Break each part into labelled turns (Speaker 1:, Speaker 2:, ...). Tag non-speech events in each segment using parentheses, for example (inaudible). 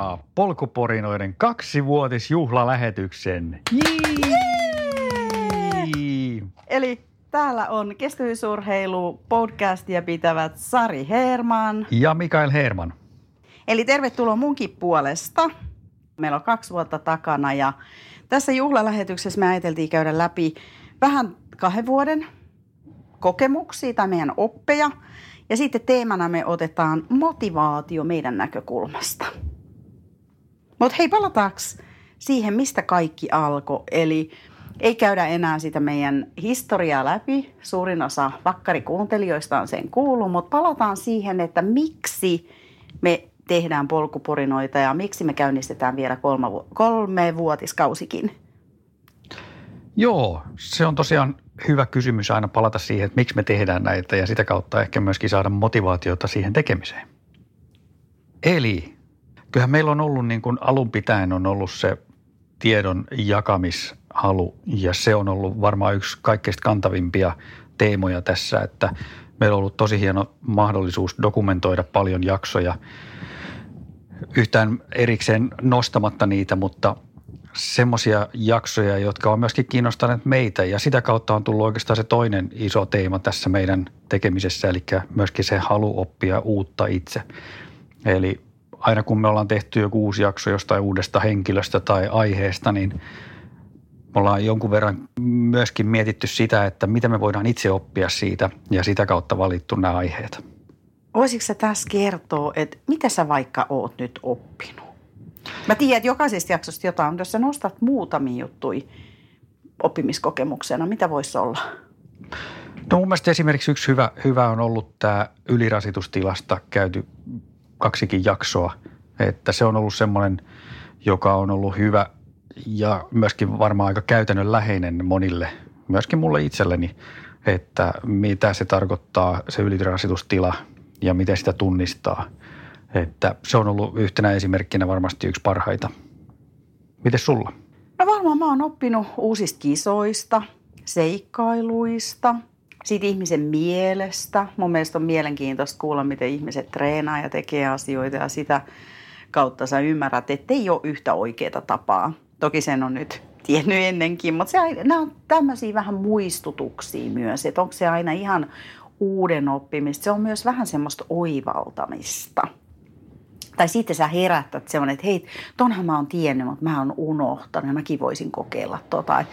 Speaker 1: Tervetuloa Polkuporinoiden kaksivuotisjuhlalähetyksen.
Speaker 2: Eli täällä on kestävyysurheilu podcastia pitävät Sari Herman.
Speaker 1: Ja Mikael Herman.
Speaker 2: Eli tervetuloa munkin puolesta. Meillä on kaksi vuotta takana ja tässä juhlalähetyksessä me ajateltiin käydä läpi vähän kahden vuoden kokemuksia tai meidän oppeja. Ja sitten teemana me otetaan motivaatio meidän näkökulmasta. Mutta hei, palataanko siihen, mistä kaikki alkoi? Eli ei käydä enää sitä meidän historiaa läpi. Suurin osa vakkarikuuntelijoista on sen kuullut, mutta palataan siihen, että miksi me tehdään polkuporinoita ja miksi me käynnistetään vielä kolme, kolme vuotiskausikin.
Speaker 1: Joo, se on tosiaan hyvä kysymys aina palata siihen, että miksi me tehdään näitä ja sitä kautta ehkä myöskin saada motivaatiota siihen tekemiseen. Eli kyllähän meillä on ollut niin kuin alun pitäen on ollut se tiedon jakamishalu ja se on ollut varmaan yksi kaikkein kantavimpia teemoja tässä, että meillä on ollut tosi hieno mahdollisuus dokumentoida paljon jaksoja yhtään erikseen nostamatta niitä, mutta semmoisia jaksoja, jotka on myöskin kiinnostaneet meitä ja sitä kautta on tullut oikeastaan se toinen iso teema tässä meidän tekemisessä, eli myöskin se halu oppia uutta itse. Eli aina kun me ollaan tehty joku uusi jakso jostain uudesta henkilöstä tai aiheesta, niin me ollaan jonkun verran myöskin mietitty sitä, että mitä me voidaan itse oppia siitä ja sitä kautta valittu nämä aiheet.
Speaker 2: Voisitko sä tässä kertoa, että mitä sä vaikka oot nyt oppinut? Mä tiedän, että jokaisesta jaksosta jotain, jos sä nostat muutamia juttuja oppimiskokemuksena, mitä voisi olla?
Speaker 1: No mun mielestä esimerkiksi yksi hyvä, hyvä on ollut tämä ylirasitustilasta käyty kaksikin jaksoa, että se on ollut semmoinen, joka on ollut hyvä ja myöskin varmaan aika käytännönläheinen monille, myöskin mulle itselleni, että mitä se tarkoittaa se ylirasitustila ja miten sitä tunnistaa – että se on ollut yhtenä esimerkkinä varmasti yksi parhaita. Miten sulla?
Speaker 2: No varmaan mä oon oppinut uusista kisoista, seikkailuista, siitä ihmisen mielestä. Mun mielestä on mielenkiintoista kuulla, miten ihmiset treenaa ja tekee asioita ja sitä kautta sä ymmärrät, että ei ole yhtä oikeaa tapaa. Toki sen on nyt tiennyt ennenkin, mutta se, nämä on tämmöisiä vähän muistutuksia myös, että onko se aina ihan uuden oppimista. Se on myös vähän semmoista oivaltamista – tai sitten sä herättät semmoinen, että hei, tonhan mä oon tiennyt, mutta mä oon unohtanut ja mäkin voisin kokeilla tota. Et,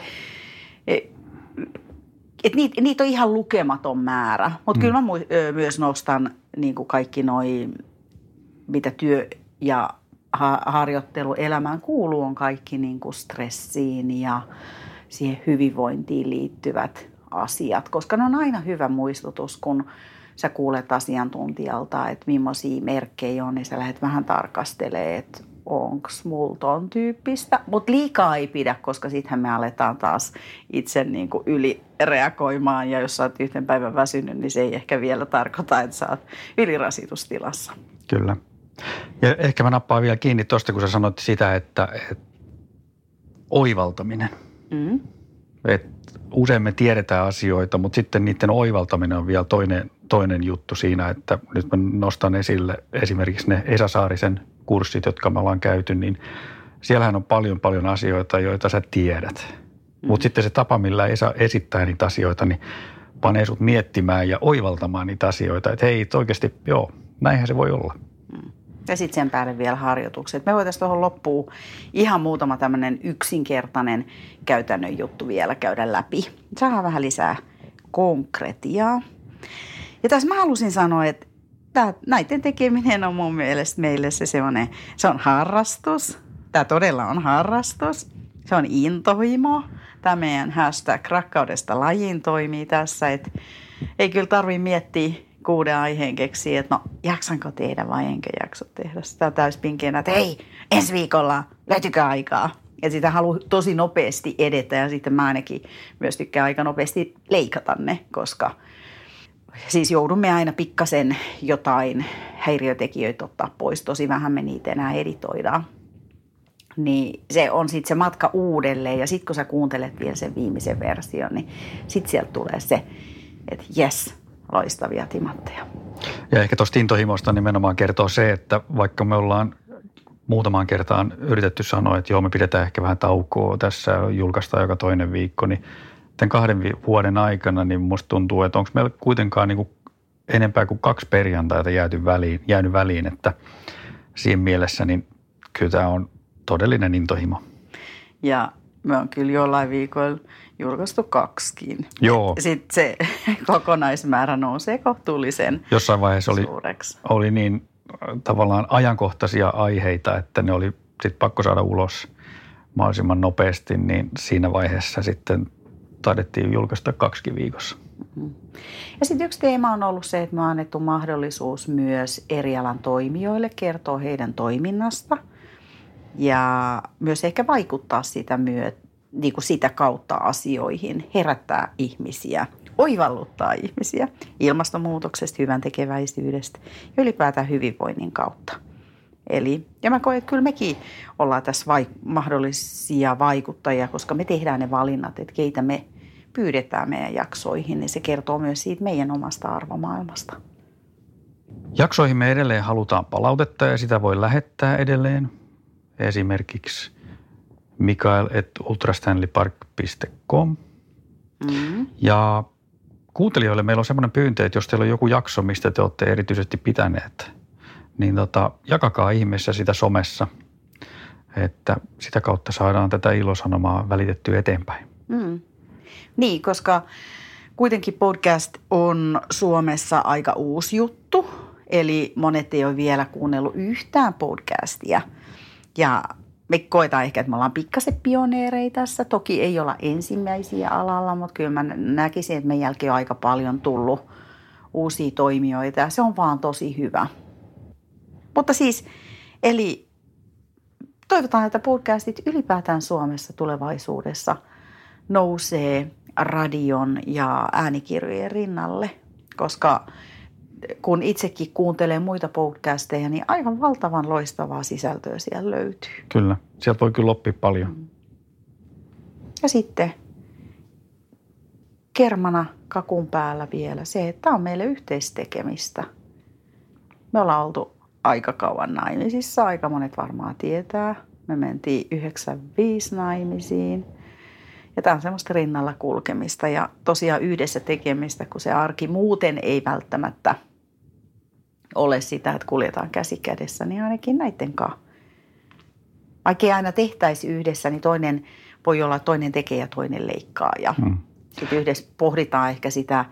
Speaker 2: et niitä niit on ihan lukematon määrä, mutta mm. kyllä mä myös nostan niin kuin kaikki noi, mitä työ ja harjoittelu elämään kuuluu, on kaikki niin kuin stressiin ja siihen hyvinvointiin liittyvät asiat, koska ne on aina hyvä muistutus, kun – sä kuulet asiantuntijalta, että millaisia merkkejä on, niin sä lähdet vähän tarkastelemaan, että onko mulla ton tyyppistä. Mutta liikaa ei pidä, koska sittenhän me aletaan taas itse niin kuin ylireagoimaan. Ja jos sä oot yhten päivän väsynyt, niin se ei ehkä vielä tarkoita, että sä oot ylirasitustilassa.
Speaker 1: Kyllä. Ja ehkä mä nappaan vielä kiinni tuosta, kun sä sanoit sitä, että, että oivaltaminen. Mm. Et usein me tiedetään asioita, mutta sitten niiden oivaltaminen on vielä toinen, toinen juttu siinä, että nyt mä nostan esille esimerkiksi ne Esa Saarisen kurssit, jotka me ollaan käyty, niin siellähän on paljon paljon asioita, joita sä tiedät. Mm. Mutta sitten se tapa, millä Esa esittää niitä asioita, niin panee sut miettimään ja oivaltamaan niitä asioita, että hei, oikeasti, joo, näinhän se voi olla. Mm.
Speaker 2: Ja sitten sen päälle vielä harjoitukset. Me voitaisiin tuohon loppuun ihan muutama tämmöinen yksinkertainen käytännön juttu vielä käydä läpi. Saadaan vähän lisää konkretiaa. Ja tässä mä halusin sanoa, että tämä, näiden tekeminen on mun mielestä meille se semmoinen, se on harrastus. Tämä todella on harrastus. Se on intohimo. Tämä meidän hashtag rakkaudesta lajiin toimii tässä, että ei kyllä tarvitse miettiä kuuden aiheen keksii, että no jaksanko tehdä vai enkä jaksa tehdä sitä täyspinkeänä, että hei, ensi viikolla löytykö aikaa. Ja sitä haluaa tosi nopeasti edetä ja sitten mä ainakin myös tykkään aika nopeasti leikata ne, koska siis joudumme aina pikkasen jotain häiriötekijöitä ottaa pois. Tosi vähän me niitä enää editoidaan. Niin se on sitten se matka uudelleen ja sitten kun sä kuuntelet vielä sen viimeisen version, niin sitten sieltä tulee se, että jes, loistavia timantteja.
Speaker 1: Ja ehkä tuosta intohimosta nimenomaan kertoo se, että vaikka me ollaan muutamaan kertaan yritetty sanoa, että joo, me pidetään ehkä vähän taukoa tässä, julkaistaan joka toinen viikko, niin tämän kahden vuoden aikana, niin musta tuntuu, että onko meillä kuitenkaan niin kuin enempää kuin kaksi perjantaita jääty väliin, jäänyt väliin, että siinä mielessä niin kyllä tämä on todellinen intohimo.
Speaker 2: Ja me on kyllä jollain viikoilla julkaistu kaksikin.
Speaker 1: Joo.
Speaker 2: Sitten se (laughs) kokonaismäärä nousee kohtuullisen
Speaker 1: Jossain vaiheessa oli,
Speaker 2: suureksi.
Speaker 1: oli niin äh, tavallaan ajankohtaisia aiheita, että ne oli sit pakko saada ulos mahdollisimman nopeasti, niin siinä vaiheessa sitten taidettiin julkaista kaksikin viikossa.
Speaker 2: Ja sitten yksi teema on ollut se, että me on annettu mahdollisuus myös eri alan toimijoille kertoa heidän toiminnasta ja myös ehkä vaikuttaa sitä, myö, niin kuin sitä kautta asioihin, herättää ihmisiä, oivalluttaa ihmisiä ilmastonmuutoksesta, hyvän tekeväisyydestä ja ylipäätään hyvinvoinnin kautta. Eli, ja mä koen, että kyllä mekin ollaan tässä vai, mahdollisia vaikuttajia, koska me tehdään ne valinnat, että keitä me pyydetään meidän jaksoihin, niin se kertoo myös siitä meidän omasta arvomaailmasta.
Speaker 1: Jaksoihin me edelleen halutaan palautetta ja sitä voi lähettää edelleen. Esimerkiksi mikael.ultrastanleypark.com.
Speaker 2: Mm.
Speaker 1: Ja kuuntelijoille meillä on semmoinen pyyntö, että jos teillä on joku jakso, mistä te olette erityisesti pitäneet, niin tota, jakakaa ihmeessä sitä somessa, että sitä kautta saadaan tätä ilosanomaa välitettyä eteenpäin.
Speaker 2: Mm. Niin, koska kuitenkin podcast on Suomessa aika uusi juttu, eli monet ei ole vielä kuunnellut yhtään podcastia. Ja me koetaan ehkä, että me ollaan pikkasen pioneereja tässä. Toki ei olla ensimmäisiä alalla, mutta kyllä mä näkisin, että meidän jälkeen on aika paljon tullut uusia toimijoita ja se on vaan tosi hyvä. Mutta siis, eli toivotaan, että podcastit ylipäätään Suomessa tulevaisuudessa nousee radion ja äänikirjojen rinnalle, koska kun itsekin kuuntelee muita podcasteja, niin aivan valtavan loistavaa sisältöä siellä löytyy.
Speaker 1: Kyllä, sieltä voi kyllä oppia paljon.
Speaker 2: Ja sitten kermana kakun päällä vielä se, että tämä on meille yhteistekemistä. Me ollaan oltu aika kauan naimisissa, aika monet varmaan tietää. Me mentiin 95 naimisiin. Ja tämä on semmoista rinnalla kulkemista ja tosiaan yhdessä tekemistä, kun se arki muuten ei välttämättä ole sitä, että kuljetaan käsi kädessä, niin ainakin näiden kanssa. Vaikka ei aina tehtäisi yhdessä, niin toinen voi olla toinen tekee ja toinen leikkaa. Ja hmm. sitten yhdessä pohditaan ehkä sitä,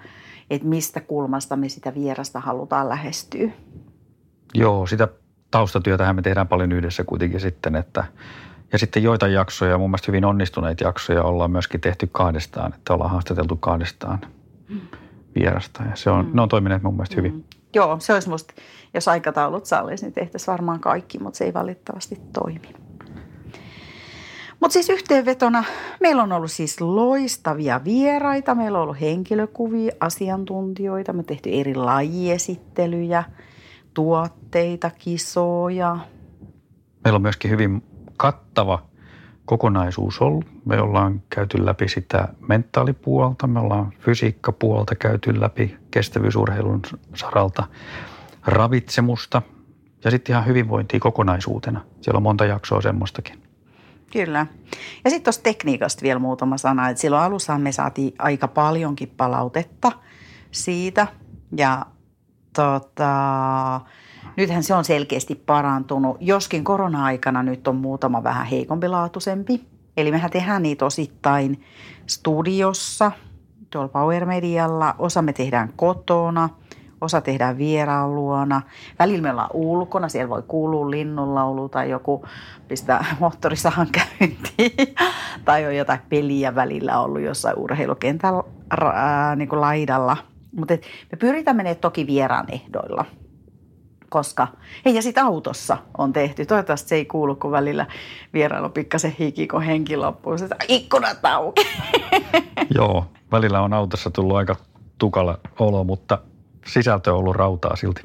Speaker 2: että mistä kulmasta me sitä vierasta halutaan lähestyä.
Speaker 1: Joo, sitä taustatyötähän me tehdään paljon yhdessä kuitenkin sitten, että ja sitten joitain jaksoja, mun mielestä hyvin onnistuneita jaksoja ollaan myöskin tehty kahdestaan, että ollaan haastateltu kahdestaan vierasta ja se on, mm. ne on toimineet mun mielestä hyvin. Mm.
Speaker 2: Joo, se olisi musta, jos aikataulut sallisi, niin tehtäisiin varmaan kaikki, mutta se ei valitettavasti toimi. Mutta siis yhteenvetona, meillä on ollut siis loistavia vieraita, meillä on ollut henkilökuvia, asiantuntijoita, me tehty eri lajiesittelyjä, tuotteita, kisoja.
Speaker 1: Meillä on myöskin hyvin kattava kokonaisuus ollut. Me ollaan käyty läpi sitä mentaalipuolta, me ollaan fysiikkapuolta käyty läpi kestävyysurheilun saralta, ravitsemusta ja sitten ihan hyvinvointia kokonaisuutena. Siellä on monta jaksoa semmoistakin.
Speaker 2: Kyllä. Ja sitten tuosta tekniikasta vielä muutama sana. Et silloin alussa me saatiin aika paljonkin palautetta siitä. Ja tota, Nythän se on selkeästi parantunut, joskin korona-aikana nyt on muutama vähän heikompilaatuisempi. Eli mehän tehdään niitä osittain studiossa, tuolla Power Medialla, osa me tehdään kotona, osa tehdään vieraan luona. Välillä me ollaan ulkona, siellä voi kuulua linnunlaulu tai joku pistää moottorisahan käyntiin. tai on jotain peliä välillä ollut jossain urheilukentällä ää, niin kuin laidalla. Mutta me pyritään menemään toki vieraan ehdoilla – koska, hei ja sitten autossa on tehty, toivottavasti se ei kuulu, kun välillä vierailu pikkasen hiki, kun henki loppuu, se ikkunat auki. (laughs)
Speaker 1: Joo, välillä on autossa tullut aika tukala olo, mutta sisältö on ollut rautaa silti.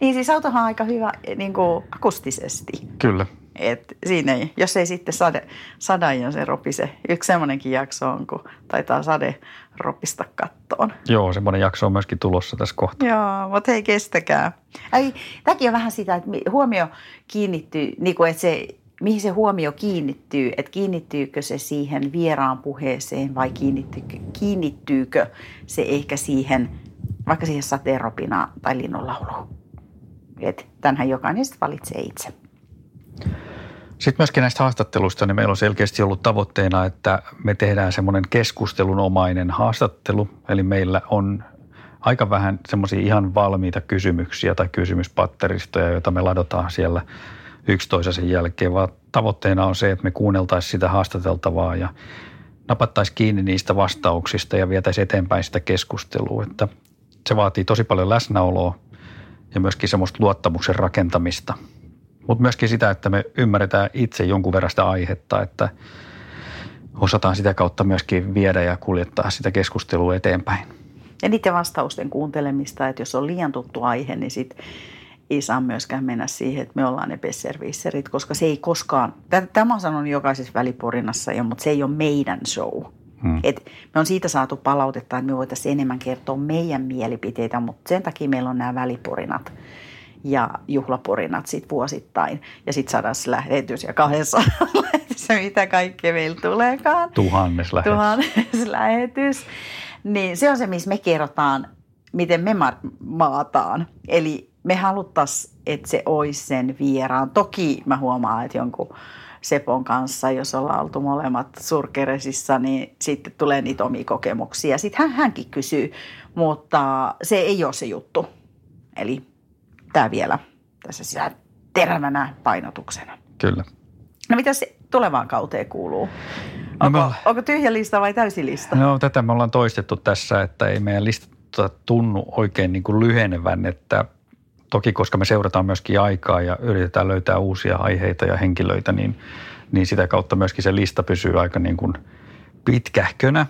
Speaker 2: Niin siis autohan on aika hyvä niin kuin akustisesti.
Speaker 1: Kyllä.
Speaker 2: Et siinä ei, jos ei sitten sade, sada ja se ropise. Yksi semmoinenkin jakso on, kun taitaa sade ropista kattoon.
Speaker 1: Joo, semmoinen jakso on myöskin tulossa tässä kohtaa.
Speaker 2: Joo, mutta hei kestäkää. Eli tämäkin on vähän sitä, että huomio kiinnittyy, niin kuin, että se, mihin se huomio kiinnittyy, että kiinnittyykö se siihen vieraan puheeseen vai kiinnittyykö, kiinnittyykö se ehkä siihen, vaikka siihen sateenropinaan tai linnunlauluun. Että tämänhän jokainen sitten valitsee itse.
Speaker 1: Sitten myöskin näistä haastatteluista, niin meillä on selkeästi ollut tavoitteena, että me tehdään semmoinen keskustelunomainen haastattelu. Eli meillä on aika vähän semmoisia ihan valmiita kysymyksiä tai kysymyspatteristoja, joita me ladotaan siellä yksi toisensa jälkeen, vaan tavoitteena on se, että me kuunneltaisiin sitä haastateltavaa ja napattaisiin kiinni niistä vastauksista ja vietäisiin eteenpäin sitä keskustelua. Että se vaatii tosi paljon läsnäoloa ja myöskin semmoista luottamuksen rakentamista – mutta myöskin sitä, että me ymmärretään itse jonkun verran sitä aihetta, että osataan sitä kautta myöskin viedä ja kuljettaa sitä keskustelua eteenpäin.
Speaker 2: Ja niiden vastausten kuuntelemista, että jos on liian tuttu aihe, niin sit ei saa myöskään mennä siihen, että me ollaan ne besservisserit, koska se ei koskaan, tämä on sanonut jokaisessa väliporinassa jo, mutta se ei ole meidän show. Hmm. Et me on siitä saatu palautetta, että me voitaisiin enemmän kertoa meidän mielipiteitä, mutta sen takia meillä on nämä väliporinat ja juhlaporinat sit vuosittain. Ja sitten sadas lähetys ja kahdessa (laughs) lähetys, mitä kaikkea meillä tuleekaan.
Speaker 1: Tuhannes lähetys.
Speaker 2: Tuhannes lähetys. Niin se on se, missä me kerrotaan, miten me maataan. Eli me haluttaisiin, että se olisi sen vieraan. Toki mä huomaan, että jonkun Sepon kanssa, jos ollaan oltu molemmat surkeresissa, niin sitten tulee niitä omia kokemuksia. Sitten hän, hänkin kysyy, mutta se ei ole se juttu. Eli tämä vielä tässä sisään terävänä painotuksena.
Speaker 1: Kyllä.
Speaker 2: No mitä se tulevaan kauteen kuuluu? No onko, no me, onko tyhjä lista vai täysi lista?
Speaker 1: No tätä me ollaan toistettu tässä, että ei meidän lista tunnu oikein niin kuin lyhenevän, että toki koska me seurataan myöskin aikaa ja yritetään löytää uusia aiheita ja henkilöitä, niin, niin sitä kautta myöskin se lista pysyy aika niin kuin pitkähkönä,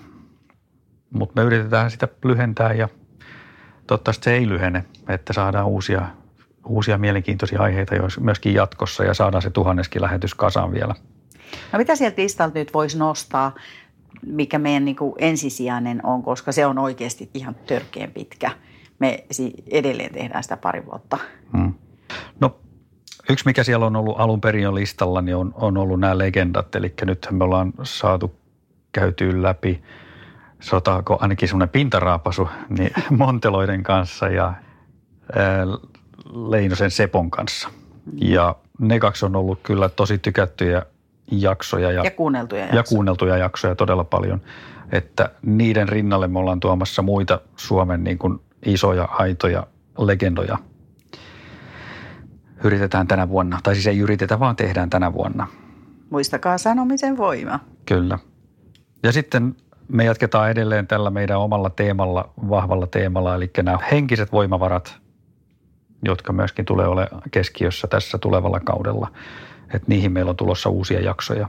Speaker 1: mutta me yritetään sitä lyhentää ja toivottavasti se ei lyhene, että saadaan uusia uusia mielenkiintoisia aiheita myöskin jatkossa ja saadaan se tuhanneskin lähetys kasaan vielä.
Speaker 2: No mitä sieltä listalta nyt voisi nostaa, mikä meidän niin kuin ensisijainen on, koska se on oikeasti ihan törkeän pitkä. Me edelleen tehdään sitä pari vuotta. Hmm.
Speaker 1: No yksi, mikä siellä on ollut alun perin jo listalla, niin on, on ollut nämä legendat. Eli nyt me ollaan saatu käytyä läpi, sotaako ainakin semmoinen pintaraapasu, niin (laughs) Monteloiden kanssa ja Leinosen Sepon kanssa. Ja ne kaksi on ollut kyllä tosi tykättyjä jaksoja.
Speaker 2: Ja, ja kuunneltuja jaksoja.
Speaker 1: Ja kuunneltuja jaksoja todella paljon. Että niiden rinnalle me ollaan tuomassa muita Suomen niin kuin isoja, aitoja legendoja. Yritetään tänä vuonna. Tai siis ei yritetä, vaan tehdään tänä vuonna.
Speaker 2: Muistakaa sanomisen voima.
Speaker 1: Kyllä. Ja sitten me jatketaan edelleen tällä meidän omalla teemalla, vahvalla teemalla, eli nämä henkiset voimavarat – jotka myöskin tulee ole keskiössä tässä tulevalla kaudella. Että niihin meillä on tulossa uusia jaksoja.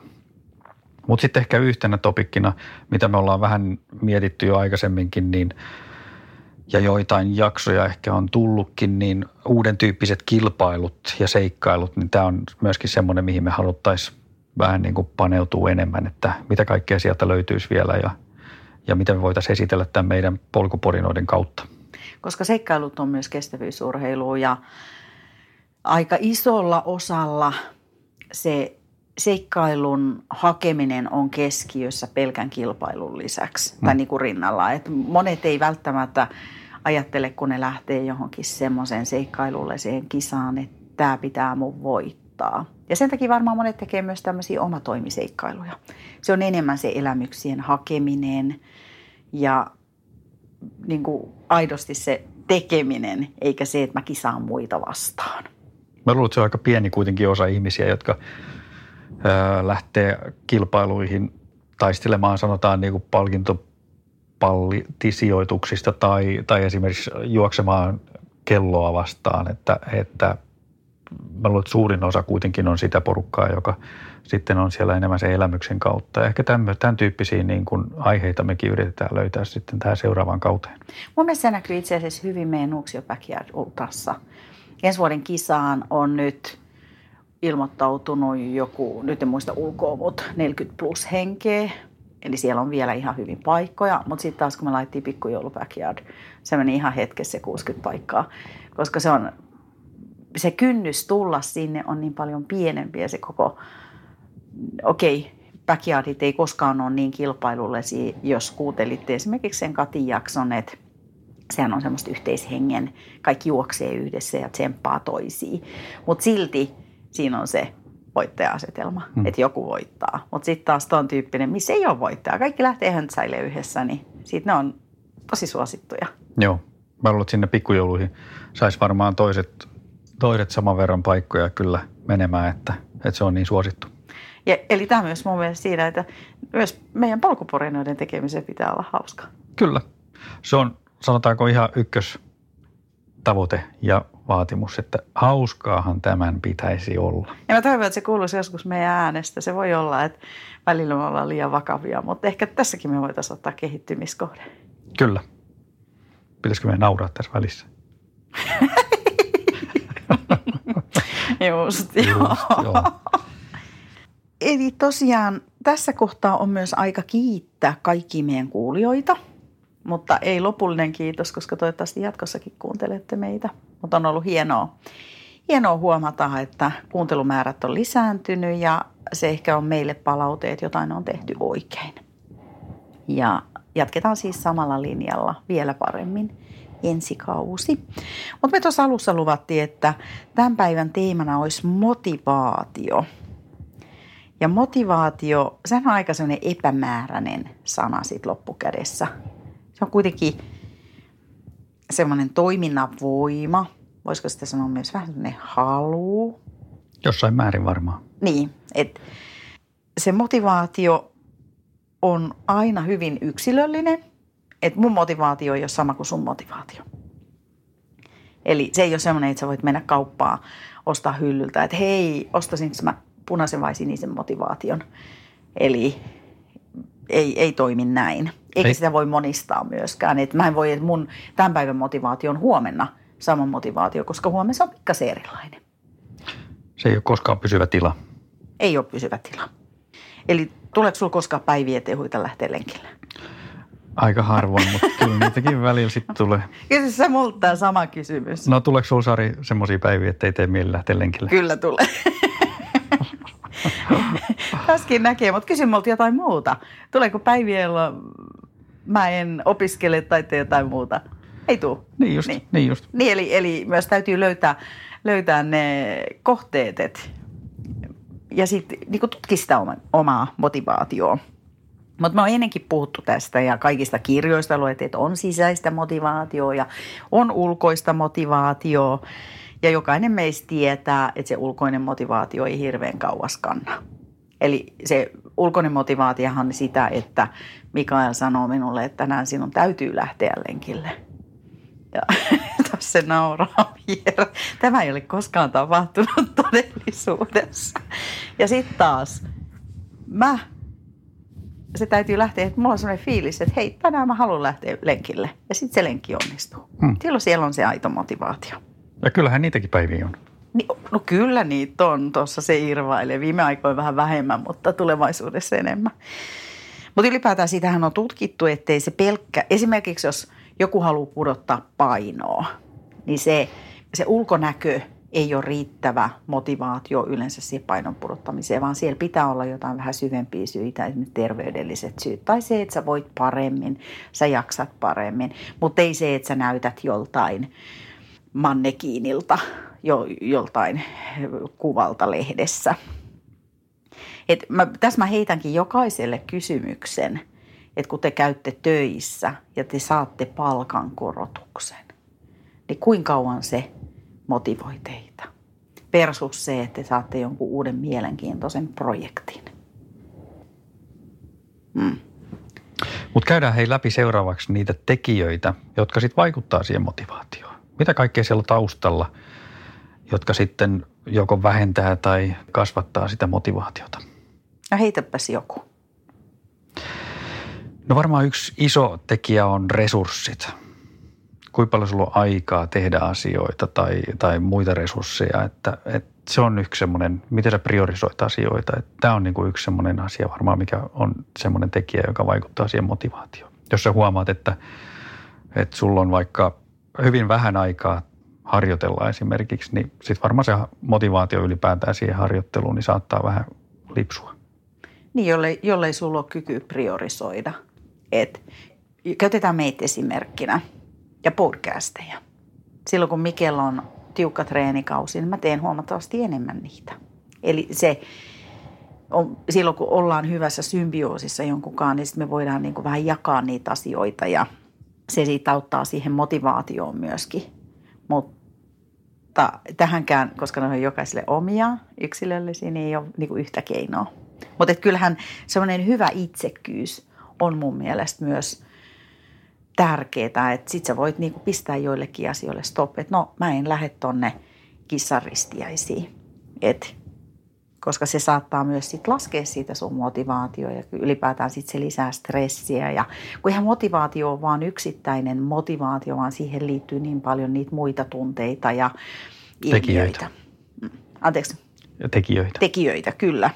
Speaker 1: Mutta sitten ehkä yhtenä topikkina, mitä me ollaan vähän mietitty jo aikaisemminkin, niin ja joitain jaksoja ehkä on tullutkin, niin uuden tyyppiset kilpailut ja seikkailut, niin tämä on myöskin semmoinen, mihin me haluttaisiin vähän niin kuin paneutua enemmän, että mitä kaikkea sieltä löytyisi vielä ja, ja miten me voitaisiin esitellä tämän meidän polkuporinoiden kautta
Speaker 2: koska seikkailut on myös kestävyysurheilu ja aika isolla osalla se seikkailun hakeminen on keskiössä pelkän kilpailun lisäksi mm. tai niin kuin rinnalla. Et monet ei välttämättä ajattele, kun ne lähtee johonkin semmoiseen seikkailulle, siihen kisaan, että tämä pitää mun voittaa. Ja sen takia varmaan monet tekee myös tämmöisiä omatoimiseikkailuja. Se on enemmän se elämyksien hakeminen ja niin kuin aidosti se tekeminen, eikä se, että mä kisaan muita vastaan.
Speaker 1: Mä luulen, että se on aika pieni kuitenkin osa ihmisiä, jotka lähtee kilpailuihin taistelemaan, sanotaan niin kuin palkinto pallitisijoituksista tai, tai esimerkiksi juoksemaan kelloa vastaan, että, että mä luulen, että suurin osa kuitenkin on sitä porukkaa, joka sitten on siellä enemmän sen elämyksen kautta. Ehkä tämän, tämän tyyppisiä niin kuin aiheita mekin yritetään löytää sitten tähän seuraavaan kauteen.
Speaker 2: Mun mielestä se näkyy itse asiassa hyvin meidän Nuuksio Backyard Ultrassa. Ensi vuoden kisaan on nyt ilmoittautunut joku, nyt en muista ulkoa, mutta 40 plus henkeä. Eli siellä on vielä ihan hyvin paikkoja, mutta sitten taas kun me laittiin pikkujoulu backyard, se meni ihan hetkessä se 60 paikkaa, koska se on, se kynnys tulla sinne on niin paljon pienempi ja se koko, okei, okay, backyardit ei koskaan ole niin kilpailullisia, jos kuuntelitte esimerkiksi sen Katin jakson, että sehän on semmoista yhteishengen, kaikki juoksee yhdessä ja tsemppaa toisiin. Mutta silti siinä on se voittaja-asetelma, hmm. että joku voittaa. Mutta sitten taas tuon tyyppinen, missä ei ole voittaja. Kaikki lähtee höntsäille yhdessä, niin siitä ne on tosi suosittuja.
Speaker 1: Joo. Mä luulen, että sinne pikkujouluihin saisi varmaan toiset, toiset saman verran paikkoja kyllä menemään, että, että se on niin suosittu.
Speaker 2: Ja, eli tämä myös mun mielestä siinä, että myös meidän polkuporinoiden tekemisen pitää olla hauska.
Speaker 1: Kyllä. Se on, sanotaanko ihan ykkös tavoite ja vaatimus, että hauskaahan tämän pitäisi olla.
Speaker 2: Ja mä toivon, että se kuuluisi joskus meidän äänestä. Se voi olla, että välillä me ollaan liian vakavia, mutta ehkä tässäkin me voitaisiin ottaa kehittymiskohde.
Speaker 1: Kyllä. Pitäisikö meidän nauraa tässä välissä? (laughs)
Speaker 2: Just, joo. Just, joo. (laughs) Eli tosiaan tässä kohtaa on myös aika kiittää kaikki meidän kuulijoita – mutta ei lopullinen kiitos, koska toivottavasti jatkossakin kuuntelette meitä. Mutta on ollut hienoa, hienoa huomata, että kuuntelumäärät on lisääntynyt ja se ehkä on meille palaute, että jotain on tehty oikein. Ja jatketaan siis samalla linjalla vielä paremmin ensi kausi. Mutta me tuossa alussa luvattiin, että tämän päivän teemana olisi motivaatio. Ja motivaatio, sehän on aika sellainen epämääräinen sana sitten loppukädessä – se on kuitenkin semmoinen toiminnan voima. Voisiko sitä sanoa myös vähän semmoinen halu?
Speaker 1: Jossain määrin varmaan.
Speaker 2: Niin, että se motivaatio on aina hyvin yksilöllinen. Että mun motivaatio ei ole sama kuin sun motivaatio. Eli se ei ole semmoinen, että sä voit mennä kauppaan, ostaa hyllyltä, että hei, ostasinko mä punaisen vai sinisen motivaation. Eli ei, ei toimi näin. Eikä ei. sitä voi monistaa myöskään. Et mä en voi, että mun tämän päivän motivaatio on huomenna sama motivaatio, koska huomenna on pikkasen erilainen.
Speaker 1: Se ei ole koskaan pysyvä tila.
Speaker 2: Ei ole pysyvä tila. Eli tuleeko sinulla koskaan päiviä, ettei huita lähteä lenkille?
Speaker 1: Aika harvoin, mutta kyllä niitäkin välillä sitten tulee.
Speaker 2: Kysy se multa sama kysymys.
Speaker 1: No tuleeko sinulla Sari semmoisia päiviä, ettei tee mieli lähteä lenkille?
Speaker 2: Kyllä tulee. (laughs) Täskin näkee, mutta kysy multa jotain muuta. Tuleeko päiviä, jolloin mä en opiskele tai tee jotain muuta? Ei tuu.
Speaker 1: Niin just. Niin, niin just.
Speaker 2: Niin, eli, eli myös täytyy löytää, löytää ne kohteet, et, ja sitten niin tutki sitä oma, omaa motivaatioa. Mutta me on ennenkin puhuttu tästä ja kaikista kirjoista luet, että on sisäistä motivaatioa ja on ulkoista motivaatioa. Ja jokainen meistä tietää, että se ulkoinen motivaatio ei hirveän kauas kanna. Eli se ulkoinen motivaatiohan sitä, että Mikael sanoo minulle, että tänään sinun täytyy lähteä lenkille. Ja (laughs) se nauraa vielä. Tämä ei ole koskaan tapahtunut todellisuudessa. Ja sitten taas mä, se täytyy lähteä, että mulla on sellainen fiilis, että hei, tänään mä haluan lähteä lenkille. Ja sitten se lenkki onnistuu. Hmm. Silloin siellä on se aito motivaatio.
Speaker 1: Ja kyllähän niitäkin päiviä on.
Speaker 2: Niin, no kyllä niitä on. Tuossa se irvailee. Viime aikoina vähän vähemmän, mutta tulevaisuudessa enemmän. Mutta ylipäätään sitähän on tutkittu, ettei se pelkkä, esimerkiksi jos joku haluaa pudottaa painoa, niin se, se ulkonäkö ei ole riittävä motivaatio yleensä siihen painon pudottamiseen, vaan siellä pitää olla jotain vähän syvempiä syitä, esimerkiksi terveydelliset syyt. Tai se, että sä voit paremmin, sä jaksat paremmin, mutta ei se, että sä näytät joltain mannekiinilta jo, joltain kuvalta lehdessä. Et mä, tässä mä heitänkin jokaiselle kysymyksen, että kun te käytte töissä ja te saatte palkankorotuksen, niin kuinka kauan se motivoi teitä? Versus se, että te saatte jonkun uuden mielenkiintoisen projektin.
Speaker 1: Hmm. Mutta Mutta käydään hei läpi seuraavaksi niitä tekijöitä, jotka sitten vaikuttaa siihen motivaatioon. Mitä kaikkea siellä on taustalla, jotka sitten joko vähentää tai kasvattaa sitä motivaatiota?
Speaker 2: No heitäpäs joku.
Speaker 1: No varmaan yksi iso tekijä on resurssit. Kuinka paljon sulla on aikaa tehdä asioita tai, tai muita resursseja, että, että se on yksi semmoinen, miten sä priorisoit asioita. Tämä on niin kuin yksi semmoinen asia varmaan, mikä on semmoinen tekijä, joka vaikuttaa siihen motivaatioon. Jos sä huomaat, että, että sulla on vaikka hyvin vähän aikaa harjoitella esimerkiksi, niin sitten varmaan se motivaatio ylipäätään siihen harjoitteluun niin saattaa vähän lipsua.
Speaker 2: Niin, jollei, jollei sulla ole kyky priorisoida. Et, käytetään meitä esimerkkinä ja podcasteja. Silloin kun Mikel on tiukka treenikausi, niin mä teen huomattavasti enemmän niitä. Eli se, on, silloin kun ollaan hyvässä symbioosissa jonkunkaan, niin sitten me voidaan niin kuin vähän jakaa niitä asioita ja se siitä auttaa siihen motivaatioon myöskin. Mutta tähänkään, koska ne on jokaiselle omia, yksilöllisiä, niin ei ole niin kuin yhtä keinoa. Mutta kyllähän semmoinen hyvä itsekkyys on mun mielestä myös tärkeää, että sit sä voit niinku pistää joillekin asioille stop, että no mä en lähde tonne kissaristiäisiin. Et, koska se saattaa myös sit laskea siitä sun motivaatio ja ylipäätään sit se lisää stressiä. Ja kun ihan motivaatio on vaan yksittäinen motivaatio, vaan siihen liittyy niin paljon niitä muita tunteita ja
Speaker 1: Tekijöitä.
Speaker 2: Mm. Anteeksi.
Speaker 1: Ja tekijöitä.
Speaker 2: Tekijöitä, kyllä.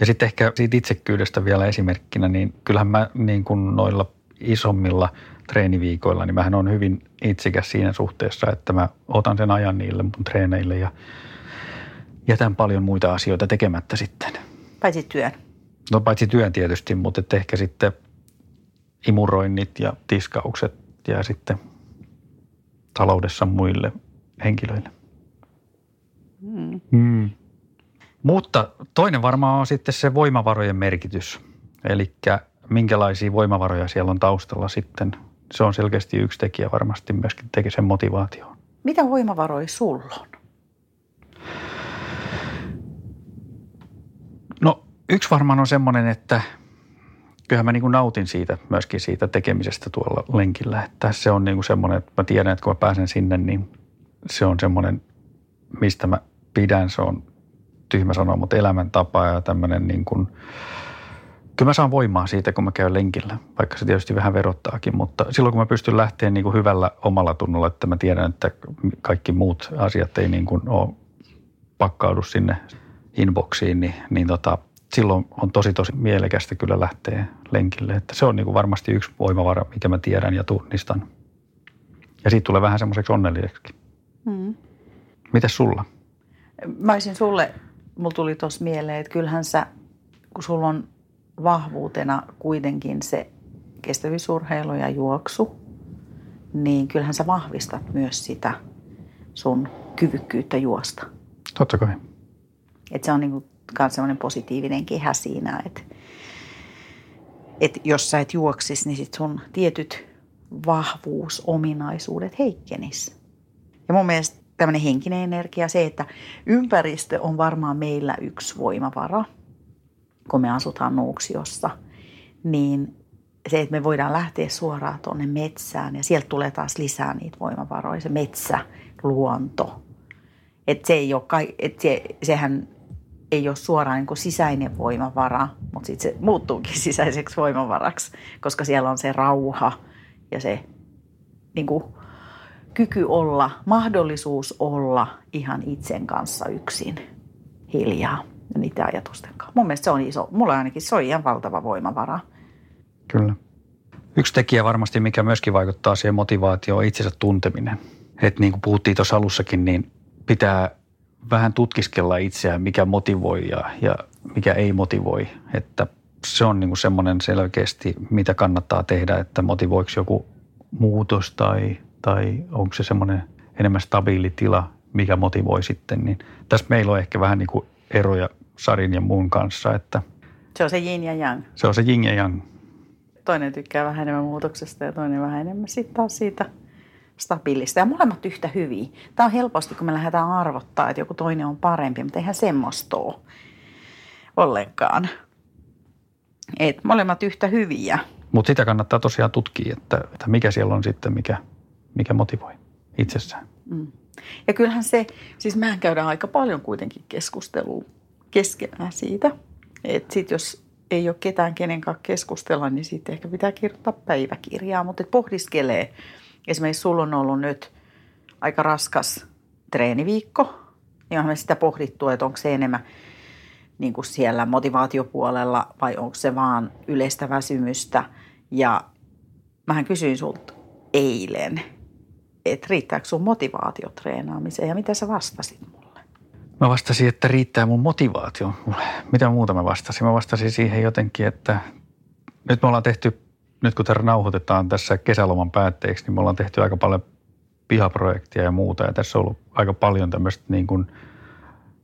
Speaker 1: Ja sitten ehkä siitä itsekkyydestä vielä esimerkkinä, niin kyllähän mä niin kuin noilla isommilla treeniviikoilla, niin mähän on hyvin itsekäs siinä suhteessa, että mä otan sen ajan niille mun treeneille ja jätän paljon muita asioita tekemättä sitten.
Speaker 2: Paitsi työn.
Speaker 1: No paitsi työn tietysti, mutta että ehkä sitten imuroinnit ja tiskaukset ja sitten taloudessa muille henkilöille. Mm. Mm. Mutta toinen varmaan on sitten se voimavarojen merkitys. Eli minkälaisia voimavaroja siellä on taustalla sitten. Se on selkeästi yksi tekijä varmasti myöskin teki sen motivaatioon.
Speaker 2: Mitä voimavaroja sulla on?
Speaker 1: No yksi varmaan on semmoinen, että kyllähän mä niin kuin nautin siitä myöskin siitä tekemisestä tuolla lenkillä. Että se on niin kuin semmoinen, että mä tiedän, että kun mä pääsen sinne, niin se on semmoinen, mistä mä pidän. Se on tyhmä sanoa, mutta elämäntapa ja tämmöinen niin kuin, kyllä mä saan voimaa siitä, kun mä käyn lenkillä, vaikka se tietysti vähän verottaakin, mutta silloin kun mä pystyn lähteä niin kuin hyvällä omalla tunnolla, että mä tiedän, että kaikki muut asiat ei niin kuin ole pakkaudu sinne inboxiin, niin, niin tota, silloin on tosi tosi mielekästä kyllä lähteä lenkille. Että se on niin kuin varmasti yksi voimavara, mikä mä tiedän ja tunnistan. Ja siitä tulee vähän semmoiseksi onnelliseksi. Mm. Mites sulla?
Speaker 2: Mä olisin sulle, mulla tuli tuossa mieleen, että kyllähän sä, kun sulla on vahvuutena kuitenkin se kestävyysurheilu ja juoksu, niin kyllähän sä vahvistat myös sitä sun kyvykkyyttä juosta.
Speaker 1: Totta kai.
Speaker 2: Et se on niin myös semmoinen positiivinen kehä siinä, että et jos sä et juoksis, niin sit sun tietyt vahvuusominaisuudet heikkenis. Ja mun mielestä tämmöinen henkinen energia, se, että ympäristö on varmaan meillä yksi voimavara, kun me asutaan Nuuksiossa, niin se, että me voidaan lähteä suoraan tuonne metsään ja sieltä tulee taas lisää niitä voimavaroja, se metsä, luonto. Että se ei ole, että se, sehän ei ole suoraan niin kuin sisäinen voimavara, mutta sitten se muuttuukin (laughs) sisäiseksi voimavaraksi, koska siellä on se rauha ja se niin kuin, kyky olla, mahdollisuus olla ihan itsen kanssa yksin hiljaa niiden ajatusten kanssa. Mun mielestä se on iso, mulla ainakin se on ihan valtava voimavara.
Speaker 1: Kyllä. Yksi tekijä varmasti, mikä myöskin vaikuttaa siihen motivaatioon, on itsensä tunteminen. Että niin kuin puhuttiin tuossa alussakin, niin pitää vähän tutkiskella itseään, mikä motivoi ja, ja mikä ei motivoi. Että se on niin kuin semmoinen selkeästi, mitä kannattaa tehdä, että motivoiko joku muutos tai, tai onko se semmoinen enemmän stabiili tila, mikä motivoi sitten. Niin tässä meillä on ehkä vähän niin kuin eroja Sarin ja muun kanssa. Että
Speaker 2: se on se yin ja yang.
Speaker 1: Se on se yin ja yang.
Speaker 2: Toinen tykkää vähän enemmän muutoksesta ja toinen vähän enemmän sitten taas siitä stabiilista. Ja molemmat yhtä hyviä. Tämä on helposti, kun me lähdetään arvottaa, että joku toinen on parempi, mutta eihän semmoista ole ollenkaan. Et molemmat yhtä hyviä.
Speaker 1: Mutta sitä kannattaa tosiaan tutkia, että, että mikä siellä on sitten, mikä, mikä motivoi itsessään. Mm.
Speaker 2: Ja kyllähän se, siis mehän käydään aika paljon kuitenkin keskustelua keskenään siitä, että sit jos ei ole ketään kenen kanssa keskustella, niin sitten ehkä pitää kirjoittaa päiväkirjaa, mutta pohdiskelee. Esimerkiksi sulla on ollut nyt aika raskas treeniviikko, niin onhan me sitä pohdittu, että onko se enemmän niin kuin siellä motivaatiopuolella vai onko se vaan yleistä väsymystä. Ja mähän kysyin sulta eilen, että riittääkö sun motivaatio treenaamiseen ja mitä sä vastasit?
Speaker 1: Mä vastasin, että riittää mun motivaatio. Mitä muuta mä vastasin? Mä vastasin siihen jotenkin, että nyt me ollaan tehty, nyt kun tämä nauhoitetaan tässä kesäloman päätteeksi, niin me ollaan tehty aika paljon pihaprojektia ja muuta. Ja tässä on ollut aika paljon tämmöistä niin kuin –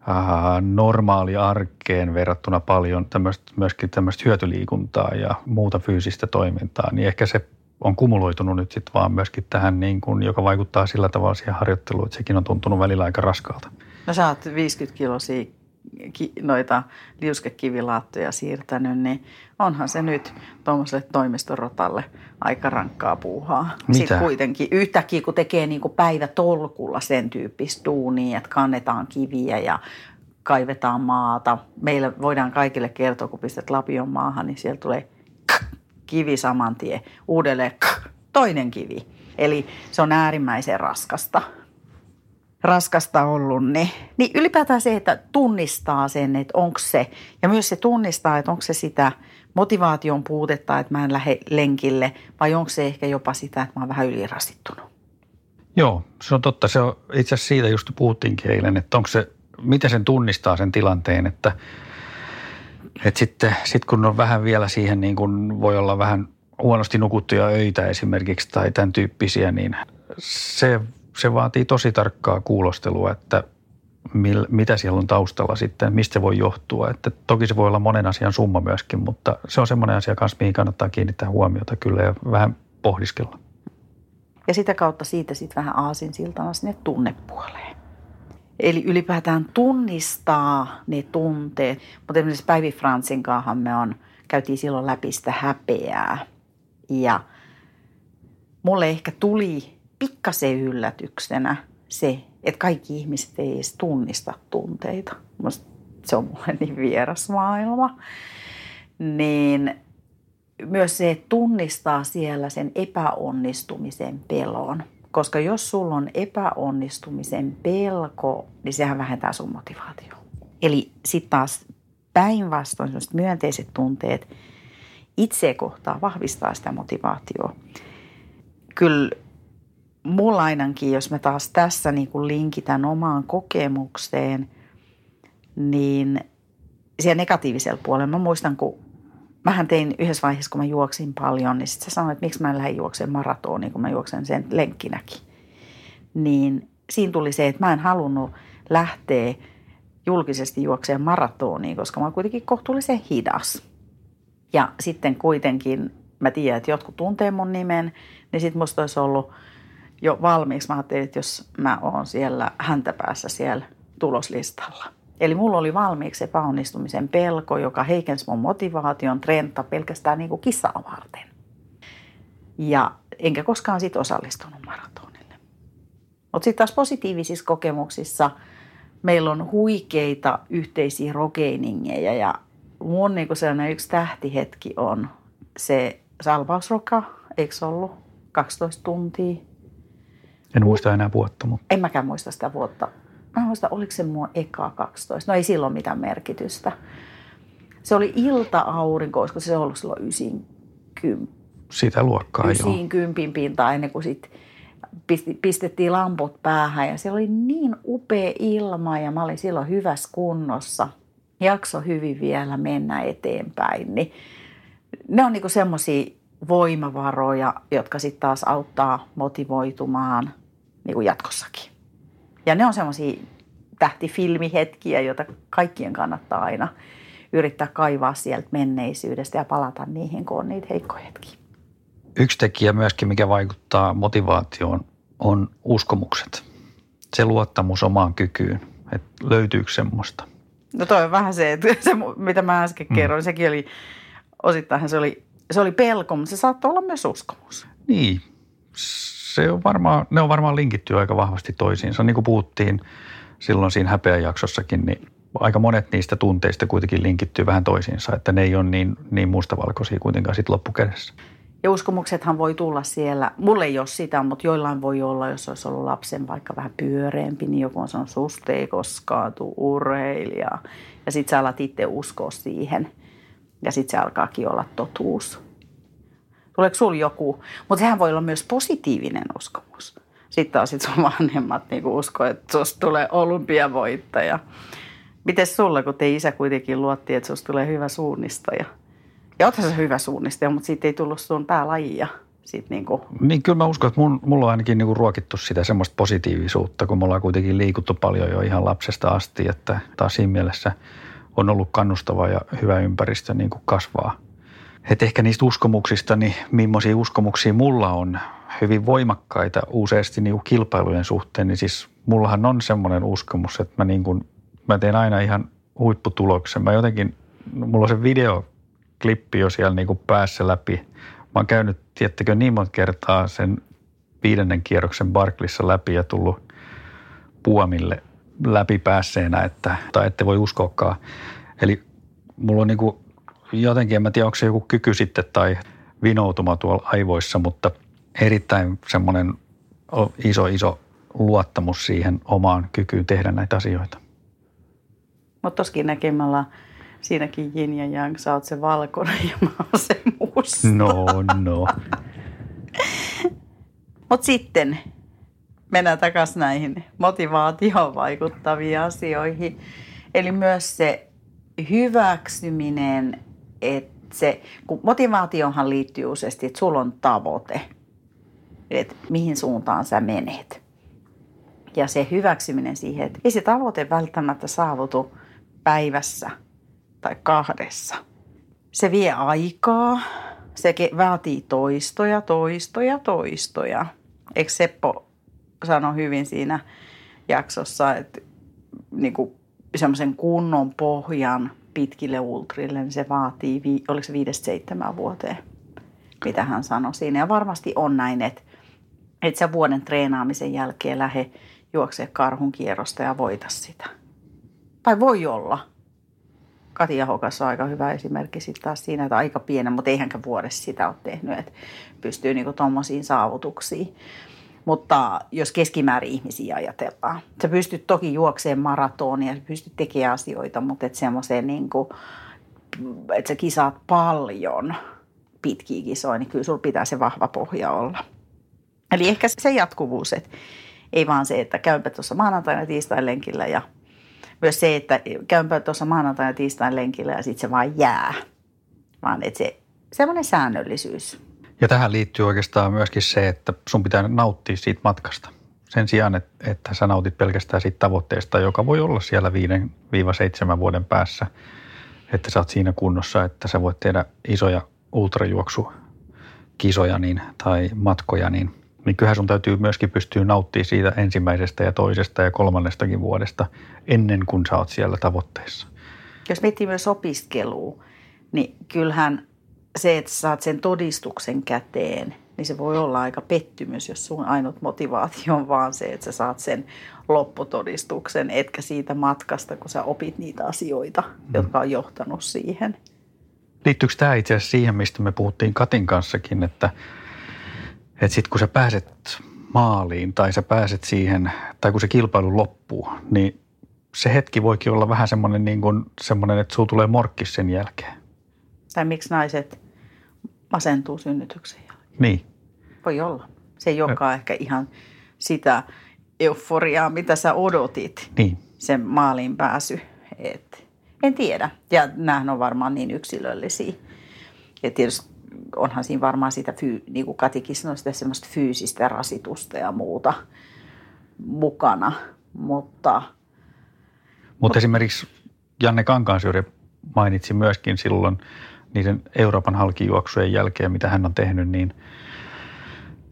Speaker 1: äh, normaali arkeen verrattuna paljon tämmöistä, myöskin tämmöistä hyötyliikuntaa ja muuta fyysistä toimintaa, niin ehkä se on kumuloitunut nyt sitten vaan myöskin tähän, niin kuin, joka vaikuttaa sillä tavalla siihen harjoitteluun, että sekin on tuntunut välillä aika raskaalta.
Speaker 2: No sä oot 50 kilosia noita liuskekivilaattoja siirtänyt, niin onhan se nyt tuommoiselle toimistorotalle aika rankkaa puuhaa.
Speaker 1: Mitä?
Speaker 2: Sitten kuitenkin yhtäkkiä, kun tekee niin kuin päivätolkulla sen tyyppistä duunia, että kannetaan kiviä ja kaivetaan maata. Meillä voidaan kaikille kertoa, kun pistät lapion maahan, niin siellä tulee kivi saman tien. Uudelleen toinen kivi. Eli se on äärimmäisen raskasta raskasta ollut, niin, niin ylipäätään se, että tunnistaa sen, että onko se, ja myös se tunnistaa, että onko se sitä motivaation puutetta, että mä en lähde lenkille, vai onko se ehkä jopa sitä, että mä oon vähän ylirasittunut.
Speaker 1: Joo, se on totta. Se on, itse asiassa siitä just puhuttiinkin eilen, että onko se, miten sen tunnistaa sen tilanteen, että, että sitten sit kun on vähän vielä siihen niin kuin voi olla vähän huonosti nukuttuja öitä esimerkiksi tai tämän tyyppisiä, niin se se vaatii tosi tarkkaa kuulostelua, että mil, mitä siellä on taustalla sitten, mistä se voi johtua. Että toki se voi olla monen asian summa myöskin, mutta se on semmoinen asia kanssa, mihin kannattaa kiinnittää huomiota kyllä ja vähän pohdiskella.
Speaker 2: Ja sitä kautta siitä sitten vähän aasinsiltana sinne tunnepuoleen. Eli ylipäätään tunnistaa ne tunteet. Mutta esimerkiksi Päivi Fransin me on, käytiin silloin läpi sitä häpeää. Ja mulle ehkä tuli pikkasen yllätyksenä se, että kaikki ihmiset ei edes tunnista tunteita. Musta se on mulle niin vieras maailma. Niin myös se, tunnistaa siellä sen epäonnistumisen pelon. Koska jos sulla on epäonnistumisen pelko, niin sehän vähentää sun motivaatio. Eli sitten taas päinvastoin myönteiset tunteet itse kohtaa vahvistaa sitä motivaatioa. Kyllä mulla ainakin, jos mä taas tässä niin kuin linkitän omaan kokemukseen, niin siellä negatiivisella puolella, mä muistan, kun mähän tein yhdessä vaiheessa, kun mä juoksin paljon, niin sitten sä sanoit, että miksi mä en lähde juokseen maratoniin, kun mä juoksen sen lenkkinäkin. Niin siinä tuli se, että mä en halunnut lähteä julkisesti juokseen maratoniin, koska mä oon kuitenkin kohtuullisen hidas. Ja sitten kuitenkin mä tiedän, että jotkut tuntee mun nimen, niin sitten musta olisi ollut – jo valmiiksi. Mä ajattelin, että jos mä oon siellä häntäpäässä siellä tuloslistalla. Eli mulla oli valmiiksi epäonnistumisen pelko, joka heikensi mun motivaation trenta pelkästään niin kuin kissaa varten. Ja enkä koskaan sit osallistunut maratonille. Mutta sitten taas positiivisissa kokemuksissa meillä on huikeita yhteisiä rokeiningeja ja mun niin sellainen yksi tähtihetki on se salvausroka, eikö ollut? 12 tuntia
Speaker 1: en muista enää vuotta. Mutta...
Speaker 2: En mäkään muista sitä vuotta. Mä muista, oliko se mun eka 12. No ei silloin mitään merkitystä. Se oli ilta-aurinko, koska se ollut silloin 90.
Speaker 1: Sitä luokkaa,
Speaker 2: 90 joo. pintaa ennen kuin sitten pistettiin lamput päähän ja se oli niin upea ilma ja mä olin silloin hyvässä kunnossa. Jakso hyvin vielä mennä eteenpäin. Niin ne on niinku semmoisia voimavaroja, jotka sitten taas auttaa motivoitumaan – niin kuin jatkossakin. Ja ne on semmoisia tähtifilmihetkiä, joita kaikkien kannattaa aina yrittää kaivaa sieltä menneisyydestä ja palata niihin, kun on niitä heikkoja hetkiä.
Speaker 1: Yksi tekijä myöskin, mikä vaikuttaa motivaatioon, on uskomukset. Se luottamus omaan kykyyn, että löytyykö semmoista.
Speaker 2: No toi on vähän se, että se, mitä mä äsken mm. kerroin, sekin oli, osittain se oli se oli pelko, mutta se saattoi olla myös uskomus.
Speaker 1: Niin, se on varmaan, ne on varmaan linkitty aika vahvasti toisiinsa. Niin kuin puhuttiin silloin siinä häpeäjaksossakin, niin aika monet niistä tunteista kuitenkin linkittyy vähän toisiinsa, että ne ei ole niin, niin mustavalkoisia kuitenkaan sitten loppukädessä.
Speaker 2: Ja uskomuksethan voi tulla siellä, mulle ei ole sitä, mutta joillain voi olla, jos olisi ollut lapsen vaikka vähän pyöreämpi, niin joku on sanonut, susta ei koskaan tuu urheilija. Ja sitten sä alat itse uskoa siihen. Ja sitten se alkaakin olla totuus. Tuleeko sulla joku? Mutta sehän voi olla myös positiivinen uskomus. Sitten taas sit sun vanhemmat niinku usko, että susta tulee olympiavoittaja. Miten sulla, kun te isä kuitenkin luotti, että susta tulee hyvä suunnistaja? Ja oothan se hyvä suunnistaja, mutta siitä ei tullut sun päälajia. Sitten niin, kuin.
Speaker 1: niin kyllä mä uskon, että mun, mulla on ainakin niin kuin ruokittu sitä semmoista positiivisuutta, kun me ollaan kuitenkin liikuttu paljon jo ihan lapsesta asti, että taas siinä mielessä on ollut kannustava ja hyvä ympäristö niin kuin kasvaa. Et ehkä niistä uskomuksista, niin millaisia uskomuksia mulla on hyvin voimakkaita useasti niin kilpailujen suhteen, niin siis mullahan on semmoinen uskomus, että mä, niin kuin, mä teen aina ihan huipputuloksen. Mä jotenkin, mulla on se video klippi jo siellä niin kuin päässä läpi. Mä oon käynyt, tiettäkö, niin monta kertaa sen viidennen kierroksen Barklissa läpi ja tullut puomille läpi päässeenä, että, tai ette voi uskoakaan. Eli mulla on niin kuin, jotenkin, en mä tiedä, onko se joku kyky sitten tai vinoutuma tuolla aivoissa, mutta erittäin semmoinen iso, iso luottamus siihen omaan kykyyn tehdä näitä asioita.
Speaker 2: Mutta toskin näkemällä siinäkin yin ja yang, sä oot se valkoinen ja mä oon se musta.
Speaker 1: No, no. (laughs)
Speaker 2: Mutta sitten mennään takaisin näihin motivaatioon vaikuttaviin asioihin. Eli myös se hyväksyminen, että se, kun motivaatiohan liittyy useasti, että sulla on tavoite, että mihin suuntaan sä menet. Ja se hyväksyminen siihen, että ei se tavoite välttämättä saavutu päivässä – tai kahdessa. Se vie aikaa, se vaatii toistoja, toistoja, toistoja. Eikö Seppo sano hyvin siinä jaksossa, että niin semmoisen kunnon pohjan pitkille ultrille, niin se vaatii, oliko se viidestä seitsemän vuoteen, mitä hän sanoi siinä. Ja varmasti on näin, että, että sä vuoden treenaamisen jälkeen lähde juoksee karhun kierrosta ja voita sitä. Tai voi olla – Kati Ahokas on aika hyvä esimerkki sitten taas siinä, että aika pienen, mutta eihän vuodessa sitä ole tehnyt, että pystyy niinku tuommoisiin saavutuksiin. Mutta jos keskimäärin ihmisiä ajatellaan, sä pystyt toki juokseen maratonia, sä pystyt tekemään asioita, mutta et semmoiseen niin kuin, että sä kisaat paljon pitkiä kisoja, niin kyllä sulla pitää se vahva pohja olla. Eli ehkä se jatkuvuus, että ei vaan se, että käypä tuossa maanantaina tiistain lenkillä ja myös se, että käympä tuossa maanantaina tiistain lenkillä ja sitten se vaan jää. Vaan että se semmoinen säännöllisyys.
Speaker 1: Ja tähän liittyy oikeastaan myöskin se, että sun pitää nauttia siitä matkasta. Sen sijaan, että, että sä nautit pelkästään siitä tavoitteesta, joka voi olla siellä 5-7 vuoden päässä, että sä oot siinä kunnossa, että sä voit tehdä isoja ultrajuoksukisoja niin, tai matkoja, niin niin kyllähän sun täytyy myöskin pystyä nauttimaan siitä ensimmäisestä ja toisesta ja kolmannestakin vuodesta ennen kuin sä oot siellä tavoitteessa.
Speaker 2: Jos miettii myös opiskelua, niin kyllähän se, että saat sen todistuksen käteen, niin se voi olla aika pettymys, jos sun ainut motivaatio on vaan se, että sä saat sen lopputodistuksen, etkä siitä matkasta, kun sä opit niitä asioita, mm. jotka on johtanut siihen.
Speaker 1: Liittyykö tämä itse asiassa siihen, mistä me puhuttiin Katin kanssakin, että – että sitten kun sä pääset maaliin tai sä pääset siihen, tai kun se kilpailu loppuu, niin se hetki voikin olla vähän semmoinen, niin kuin, semmoinen että sulla tulee morkkis sen jälkeen.
Speaker 2: Tai miksi naiset masentuu synnytyksen jälkeen.
Speaker 1: Niin.
Speaker 2: Voi olla. Se ei olekaan ehkä ihan sitä euforiaa, mitä sä odotit.
Speaker 1: Niin.
Speaker 2: Sen maaliin pääsy. Et, en tiedä. Ja nämähän on varmaan niin yksilöllisiä. Ja tietysti onhan siinä varmaan sitä, fyy, niin kuin Katikin sanoi, sitä semmoista fyysistä rasitusta ja muuta mukana, mutta...
Speaker 1: Mutta esimerkiksi Janne Kankaansyöri mainitsi myöskin silloin niiden Euroopan halkijuoksujen jälkeen, mitä hän on tehnyt, niin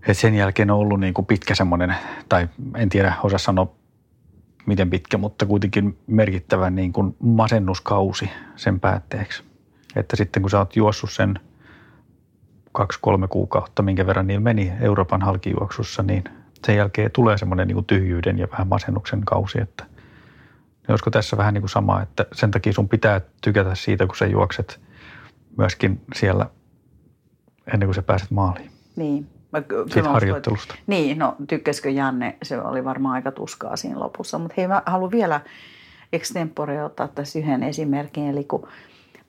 Speaker 1: että sen jälkeen on ollut niin kuin pitkä semmoinen, tai en tiedä osaa sanoa miten pitkä, mutta kuitenkin merkittävä niin kuin masennuskausi sen päätteeksi. Että sitten kun sä oot juossut sen kaksi-kolme kuukautta, minkä verran niillä meni Euroopan halkijuoksussa, niin sen jälkeen tulee semmoinen niin tyhjyyden ja vähän masennuksen kausi, että niin olisiko tässä vähän niin kuin sama, että sen takia sun pitää tykätä siitä, kun sä juokset myöskin siellä ennen kuin sä pääset maaliin.
Speaker 2: Niin. Mä,
Speaker 1: Siitä harjoittelusta.
Speaker 2: Että, niin, no tykkäskö Janne, se oli varmaan aika tuskaa siinä lopussa. Mutta hei, mä haluan vielä extempore ottaa tässä yhden esimerkin. Eli kun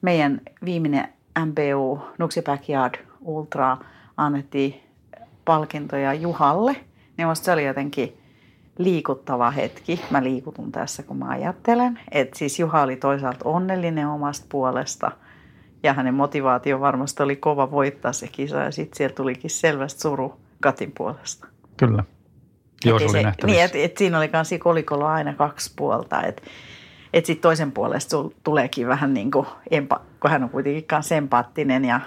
Speaker 2: meidän viimeinen MBU, Nuksi Backyard Ultra, annettiin palkintoja Juhalle, niin musta se oli jotenkin liikuttava hetki. Mä liikutun tässä, kun mä ajattelen. Että siis Juha oli toisaalta onnellinen omasta puolesta – ja hänen motivaatio varmasti oli kova voittaa se kisa ja sitten siellä tulikin selvästi suru Katin puolesta.
Speaker 1: Kyllä. Joo, se, se oli
Speaker 2: Niin, että et siinä oli kanssa kolikolla aina kaksi puolta, että et sitten toisen puolesta tuleekin vähän niin kuin, empa, kun hän on kuitenkin kanssa empaattinen ja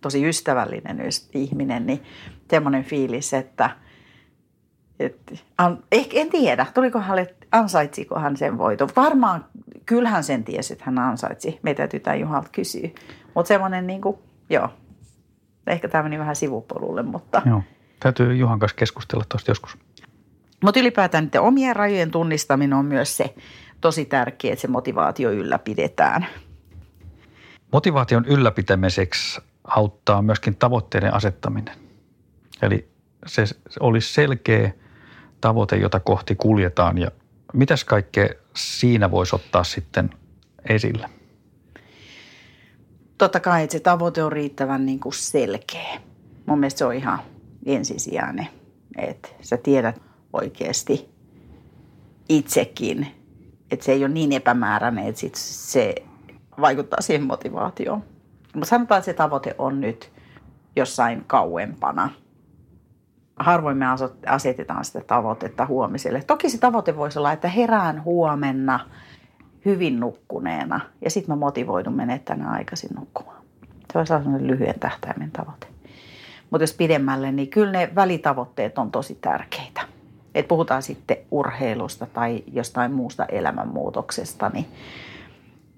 Speaker 2: tosi ystävällinen ihminen, niin semmoinen fiilis, että et, an, ehkä en tiedä, tuliko hänelle, ansaitsiko hän sen voiton. Varmaan kyllähän sen tiesi, että hän ansaitsi. Meitä täytyy tämän Juhalta kysyä. Mutta semmoinen niin kuin, joo, ehkä tämä meni vähän sivupolulle, mutta...
Speaker 1: Joo, täytyy Juhan kanssa keskustella tuosta joskus.
Speaker 2: Mutta ylipäätään niiden omien rajojen tunnistaminen on myös se tosi tärkeää, että se motivaatio ylläpidetään.
Speaker 1: Motivaation ylläpitämiseksi auttaa myöskin tavoitteiden asettaminen. Eli se olisi selkeä tavoite, jota kohti kuljetaan ja mitäs kaikkea siinä voisi ottaa sitten esille?
Speaker 2: Totta kai, että se tavoite on riittävän niin kuin selkeä. Mun mielestä se on ihan ensisijainen, että sä tiedät oikeasti itsekin, että se ei ole niin epämääräinen, että sit se vaikuttaa siihen motivaatioon. Mutta sanotaan, että se tavoite on nyt jossain kauempana – harvoin me asetetaan sitä tavoitetta huomiselle. Toki se tavoite voisi olla, että herään huomenna hyvin nukkuneena ja sitten mä motivoidun menemään tänä aikaisin nukkumaan. Se olisi sellainen lyhyen tähtäimen tavoite. Mutta jos pidemmälle, niin kyllä ne välitavoitteet on tosi tärkeitä. Et puhutaan sitten urheilusta tai jostain muusta elämänmuutoksesta, niin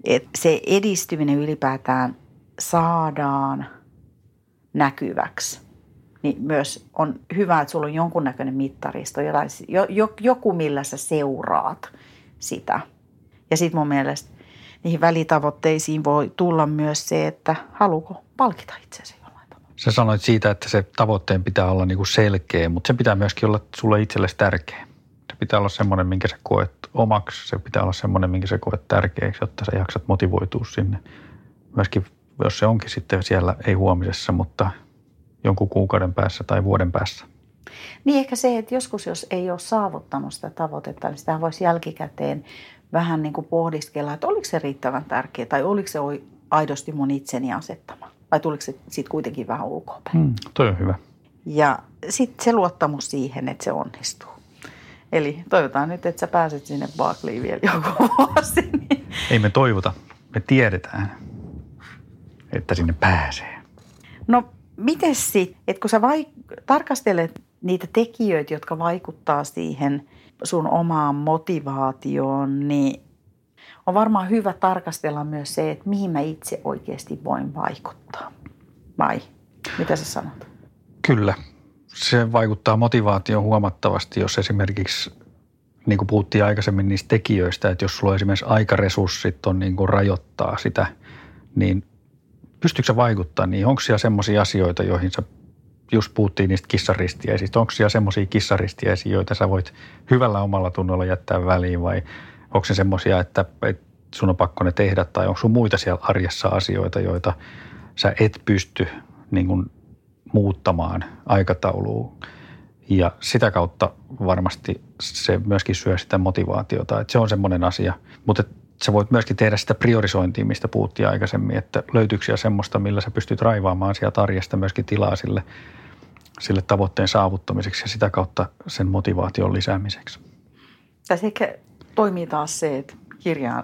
Speaker 2: et se edistyminen ylipäätään saadaan näkyväksi – niin myös on hyvä, että sulla on jonkunnäköinen mittaristo, jotain, jo, jo, joku millä sä seuraat sitä. Ja sitten mun mielestä niihin välitavoitteisiin voi tulla myös se, että haluuko palkita itsesi jollain tavalla.
Speaker 1: Sä sanoit siitä, että se tavoitteen pitää olla niinku selkeä, mutta se pitää myöskin olla sulle itsellesi tärkeä. Se pitää olla semmoinen, minkä sä koet omaksi. Se pitää olla semmoinen, minkä sä koet tärkeäksi, jotta sä jaksat motivoitua sinne. Myöskin, jos se onkin sitten siellä, ei huomisessa, mutta – jonkun kuukauden päässä tai vuoden päässä.
Speaker 2: Niin ehkä se, että joskus jos ei ole saavuttanut sitä tavoitetta, niin sitä voisi jälkikäteen vähän niin kuin pohdiskella, että oliko se riittävän tärkeä tai oliko se aidosti mun itseni asettama. Vai tuliko se sitten kuitenkin vähän ulkoapäin?
Speaker 1: Mm, toi on hyvä.
Speaker 2: Ja sitten se luottamus siihen, että se onnistuu. Eli toivotaan nyt, että sä pääset sinne Barclayin vielä joku vuosi. Niin...
Speaker 1: Ei me toivota, me tiedetään, että sinne pääsee.
Speaker 2: No miten sitten, että kun sä vaik- tarkastelet niitä tekijöitä, jotka vaikuttaa siihen sun omaan motivaatioon, niin on varmaan hyvä tarkastella myös se, että mihin mä itse oikeasti voin vaikuttaa. Vai mitä sä sanot?
Speaker 1: Kyllä. Se vaikuttaa motivaatioon huomattavasti, jos esimerkiksi, niin kuin puhuttiin aikaisemmin niistä tekijöistä, että jos sulla esimerkiksi aikaresurssit on niin kuin rajoittaa sitä, niin pystyykö se vaikuttaa niin? Onko siellä semmoisia asioita, joihin sä just puhuttiin niistä kissaristiäisistä. Onko siellä semmoisia kissaristiäisiä, joita sä voit hyvällä omalla tunnolla jättää väliin vai onko se semmoisia, että, sun on pakko ne tehdä tai onko sun muita siellä arjessa asioita, joita sä et pysty niin kuin, muuttamaan aikatauluun. Ja sitä kautta varmasti se myöskin syö sitä motivaatiota, että se on semmoinen asia. Mutta sä voit myöskin tehdä sitä priorisointia, mistä puhuttiin aikaisemmin, että löytyykö siellä semmoista, millä sä pystyt raivaamaan sieltä arjesta myöskin tilaa sille, sille tavoitteen saavuttamiseksi ja sitä kautta sen motivaation lisäämiseksi.
Speaker 2: Tässä ehkä toimii taas se, että kirjaa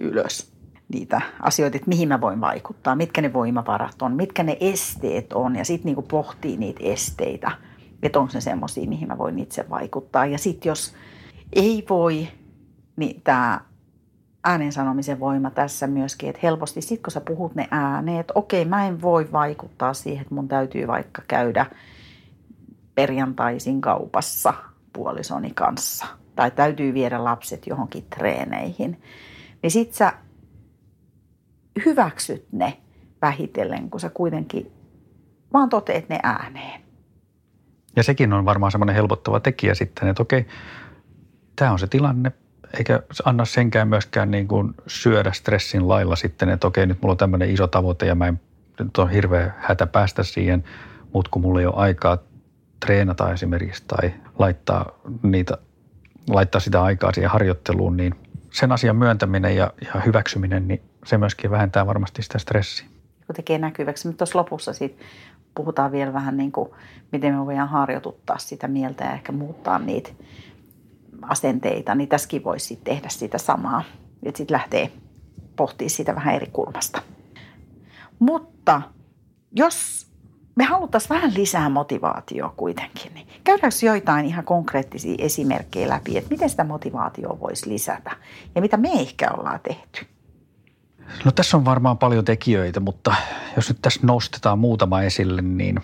Speaker 2: ylös niitä asioita, että mihin mä voin vaikuttaa, mitkä ne voimavarat on, mitkä ne esteet on ja sitten niinku pohtii niitä esteitä, että onko ne semmoisia, mihin mä voin itse vaikuttaa. Ja sitten jos ei voi, niin tämä äänen sanomisen voima tässä myöskin, että helposti sit kun sä puhut ne ääneen, että okei mä en voi vaikuttaa siihen, että mun täytyy vaikka käydä perjantaisin kaupassa puolisoni kanssa tai täytyy viedä lapset johonkin treeneihin, niin sit sä hyväksyt ne vähitellen, kun sä kuitenkin vaan toteet ne ääneen.
Speaker 1: Ja sekin on varmaan semmoinen helpottava tekijä sitten, että okei, tämä on se tilanne, eikä anna senkään myöskään niin kuin syödä stressin lailla sitten, että okei, nyt mulla on tämmöinen iso tavoite ja mä en, nyt on hirveä hätä päästä siihen, mutta kun mulla ei ole aikaa treenata esimerkiksi tai laittaa niitä, laittaa sitä aikaa siihen harjoitteluun, niin sen asian myöntäminen ja, ja hyväksyminen, niin se myöskin vähentää varmasti sitä stressiä.
Speaker 2: Kun tekee näkyväksi, mutta tuossa lopussa siitä puhutaan vielä vähän niin kuin, miten me voidaan harjoituttaa sitä mieltä ja ehkä muuttaa niitä asenteita, niin tässäkin voisi tehdä sitä samaa. Että sitten lähtee pohtimaan sitä vähän eri kulmasta. Mutta jos me haluttaisiin vähän lisää motivaatioa kuitenkin, niin käydäänkö joitain ihan konkreettisia esimerkkejä läpi, että miten sitä motivaatiota voisi lisätä ja mitä me ehkä ollaan tehty?
Speaker 1: No tässä on varmaan paljon tekijöitä, mutta jos nyt tässä nostetaan muutama esille, niin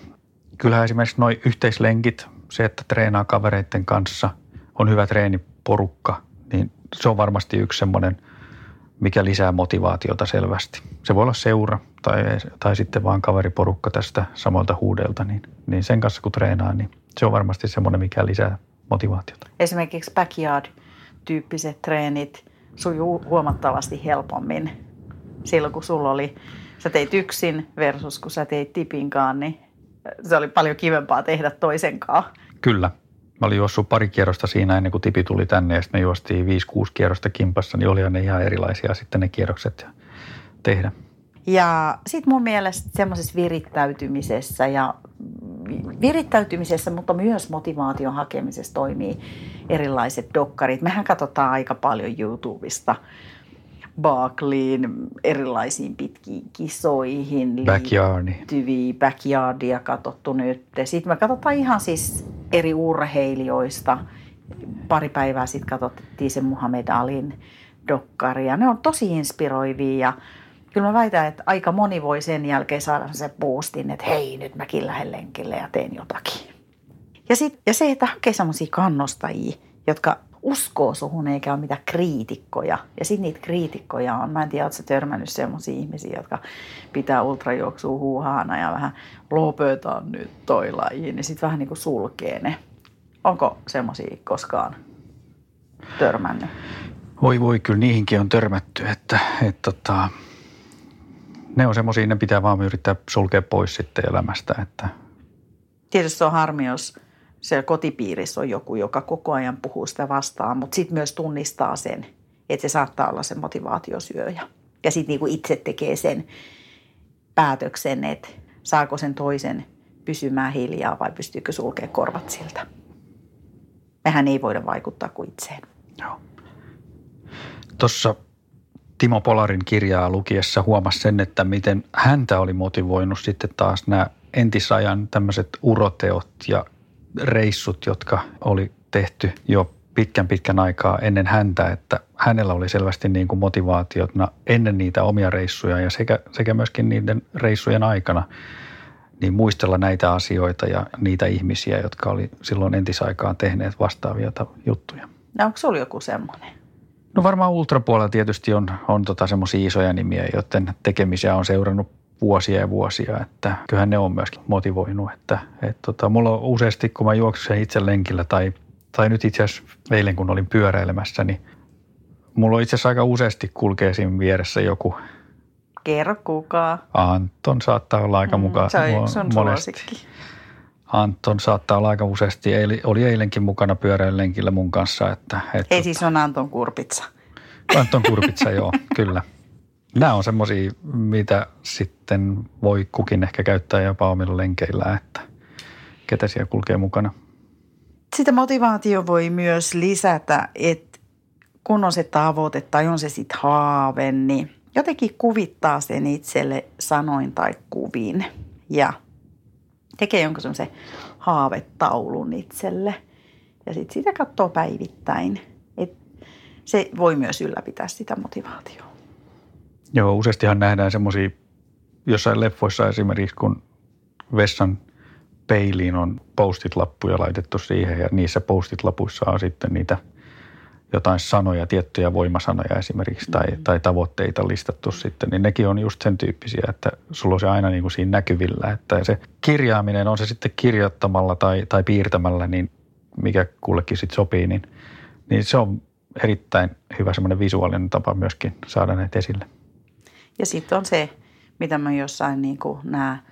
Speaker 1: kyllähän esimerkiksi noin yhteislenkit, se, että treenaa kavereiden kanssa, on hyvä treeniporukka, niin se on varmasti yksi semmoinen, mikä lisää motivaatiota selvästi. Se voi olla seura tai, tai sitten vaan kaveriporukka tästä samalta huudelta, niin, niin sen kanssa kun treenaa, niin se on varmasti semmoinen, mikä lisää motivaatiota.
Speaker 2: Esimerkiksi backyard-tyyppiset treenit sujuu huomattavasti helpommin silloin, kun sulla oli, sä teit yksin versus kun sä teit tipinkaan, niin se oli paljon kivempaa tehdä toisenkaan.
Speaker 1: Kyllä. Mä olin juossut pari kierrosta siinä ennen kuin tipi tuli tänne ja sitten me juostiin 5-6 kierrosta kimpassa, niin oli ne ihan erilaisia sitten ne kierrokset tehdä.
Speaker 2: Ja sitten mun mielestä semmoisessa virittäytymisessä ja virittäytymisessä, mutta myös motivaation hakemisessa toimii erilaiset dokkarit. Mehän katsotaan aika paljon YouTubesta Barkleyin erilaisiin pitkiin kisoihin
Speaker 1: Backyardi.
Speaker 2: liittyviä backyardia katsottu nyt. Sitten me katsotaan ihan siis eri urheilijoista. Pari päivää sitten katsottiin se Muhammed Alin dokkaria. Ne on tosi inspiroivia ja kyllä mä väitän, että aika moni voi sen jälkeen saada se boostin, että hei, nyt mäkin lähden lenkille ja teen jotakin. Ja, sit, ja se, että hakee semmoisia kannustajia, jotka uskoo suhun eikä ole mitään kriitikkoja. Ja sitten niitä kriitikkoja on, mä en tiedä, oletko törmännyt sellaisia ihmisiä, jotka pitää ultrajuoksua huuhaana ja vähän lopetaan nyt toi laji, niin sitten vähän niin kuin sulkee ne. Onko semmoisia koskaan törmännyt?
Speaker 1: Voi voi, kyllä niihinkin on törmätty, että, että tota, ne on semmoisia, ne pitää vaan yrittää sulkea pois sitten elämästä. Että...
Speaker 2: Tietysti se on harmi, jos siellä kotipiirissä on joku, joka koko ajan puhuu sitä vastaan, mutta sitten myös tunnistaa sen, että se saattaa olla se motivaatiosyöjä. Ja sitten niinku itse tekee sen päätöksen, että saako sen toisen pysymään hiljaa vai pystyykö sulkea korvat siltä. Mehän ei voida vaikuttaa kuin itseen.
Speaker 1: Joo. Tuossa Timo Polarin kirjaa lukiessa huomasi sen, että miten häntä oli motivoinut sitten taas nämä entisajan tämmöiset uroteot ja reissut, jotka oli tehty jo pitkän pitkän aikaa ennen häntä, että hänellä oli selvästi niin kuin motivaatiotna ennen niitä omia reissuja ja sekä, sekä myöskin niiden reissujen aikana niin muistella näitä asioita ja niitä ihmisiä, jotka oli silloin entisaikaan tehneet vastaavia juttuja.
Speaker 2: No onko sulla joku semmoinen?
Speaker 1: No varmaan ultrapuolella tietysti on, on tota semmoisia isoja nimiä, joiden tekemisiä on seurannut vuosia ja vuosia, että kyllähän ne on myöskin motivoinut. Että, et tota, mulla on useasti, kun mä juoksen itse lenkillä tai, tai nyt itse asiassa eilen kun olin pyöräilemässä, niin mulla on itse asiassa aika useasti kulkee siinä vieressä joku.
Speaker 2: Kerro kuka.
Speaker 1: Anton saattaa olla aika mm, mukaan.
Speaker 2: Se on yksi monesti.
Speaker 1: Anton saattaa olla aika useasti, oli eilenkin mukana pyöräilenkillä mun kanssa. Että,
Speaker 2: että Ei siis on Anton Kurpitsa.
Speaker 1: Anton Kurpitsa, joo, (laughs) kyllä. Nämä on semmoisia, mitä sitten voi kukin ehkä käyttää jopa omilla lenkeillä, että ketä siellä kulkee mukana.
Speaker 2: Sitä motivaatio voi myös lisätä, että kun on se tavoite tai on se sitten haave, niin jotenkin kuvittaa sen itselle sanoin tai kuvin ja tekee jonkun semmoisen haavetaulun itselle ja sitten sitä katsoo päivittäin – se voi myös ylläpitää sitä motivaatiota.
Speaker 1: Joo, useastihan nähdään semmoisia jossain leffoissa esimerkiksi, kun vessan peiliin on postit-lappuja laitettu siihen ja niissä postit-lapuissa on sitten niitä jotain sanoja, tiettyjä voimasanoja esimerkiksi tai, mm. tai tavoitteita listattu sitten, niin nekin on just sen tyyppisiä, että sulla on se aina niin kuin siinä näkyvillä, että se kirjaaminen on se sitten kirjoittamalla tai, tai piirtämällä, niin mikä kullekin sitten sopii, niin, niin se on erittäin hyvä semmoinen visuaalinen tapa myöskin saada näitä esille.
Speaker 2: Ja sitten on se, mitä mä jossain niin nämä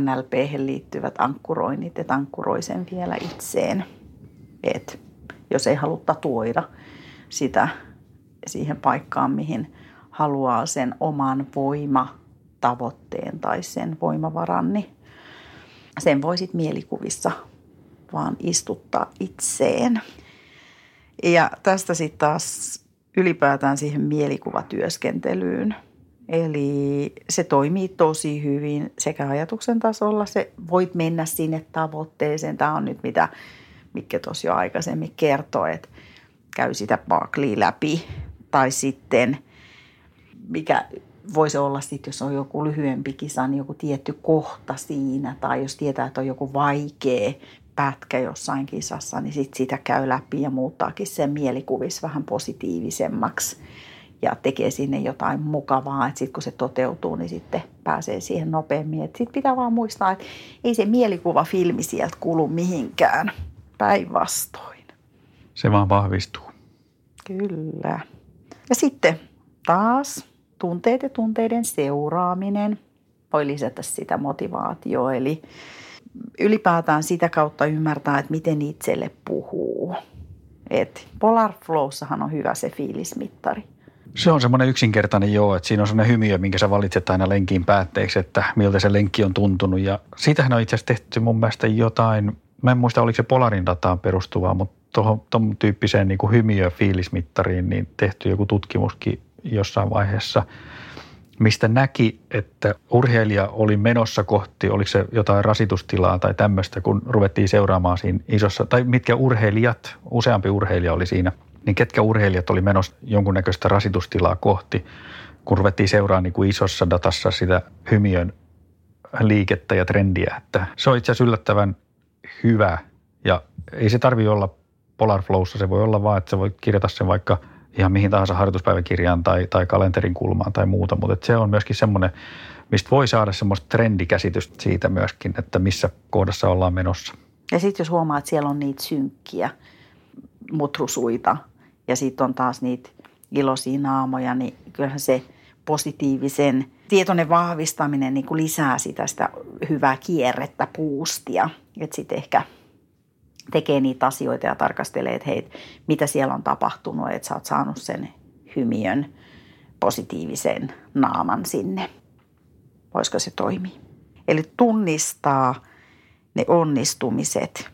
Speaker 2: NLP liittyvät ankkuroinnit, että ankkuroi sen vielä itseen. Et jos ei halua tatuoida sitä siihen paikkaan, mihin haluaa sen oman voimatavoitteen tai sen voimavaran, niin sen voi sitten mielikuvissa vaan istuttaa itseen. Ja tästä sitten taas ylipäätään siihen mielikuvatyöskentelyyn – Eli se toimii tosi hyvin sekä ajatuksen tasolla, se voit mennä sinne tavoitteeseen. Tämä on nyt mitä Mikke tuossa jo aikaisemmin kertoi, että käy sitä Barclay läpi. Tai sitten mikä voisi olla sitten, jos on joku lyhyempi kisa, niin joku tietty kohta siinä. Tai jos tietää, että on joku vaikea pätkä jossain kisassa, niin sitten sitä käy läpi ja muuttaakin sen mielikuvis vähän positiivisemmaksi ja tekee sinne jotain mukavaa, että sitten kun se toteutuu, niin sitten pääsee siihen nopeammin. Sitten pitää vaan muistaa, että ei se mielikuva filmi sieltä kulu mihinkään päinvastoin.
Speaker 1: Se vaan vahvistuu.
Speaker 2: Kyllä. Ja sitten taas tunteet ja tunteiden seuraaminen voi lisätä sitä motivaatioa. Eli ylipäätään sitä kautta ymmärtää, että miten itselle puhuu. Et Polar Flowssahan on hyvä se fiilismittari.
Speaker 1: Se on semmoinen yksinkertainen joo, että siinä on semmoinen hymiö, minkä sä valitset aina lenkin päätteeksi, että miltä se lenkki on tuntunut. Ja siitähän on itse asiassa tehty mun mielestä jotain, mä en muista oliko se Polarin dataan perustuvaa, mutta tuohon, tuohon tyyppiseen niin hymiö-fiilismittariin niin tehty joku tutkimuskin jossain vaiheessa, mistä näki, että urheilija oli menossa kohti, oliko se jotain rasitustilaa tai tämmöistä, kun ruvettiin seuraamaan siinä isossa, tai mitkä urheilijat, useampi urheilija oli siinä – niin ketkä urheilijat oli menossa jonkunnäköistä rasitustilaa kohti, kun ruvettiin seuraamaan niin kuin isossa datassa sitä hymiön liikettä ja trendiä. Että se on itse asiassa yllättävän hyvä ja ei se tarvi olla Polar Flowssa, se voi olla vaan, että sä voit kirjata sen vaikka ihan mihin tahansa harjoituspäiväkirjaan tai, tai kalenterin kulmaan tai muuta, mutta se on myöskin semmoinen, mistä voi saada semmoista trendikäsitystä siitä myöskin, että missä kohdassa ollaan menossa.
Speaker 2: Ja sitten jos huomaa, että siellä on niitä synkkiä mutrusuita – ja sitten on taas niitä iloisia naamoja, niin kyllähän se positiivisen tietoinen vahvistaminen niin kuin lisää sitä, sitä hyvää kierrettä, puustia. Että sitten ehkä tekee niitä asioita ja tarkastelee, että hei, mitä siellä on tapahtunut, että sä oot saanut sen hymiön positiivisen naaman sinne. Voisiko se toimia? Eli tunnistaa ne onnistumiset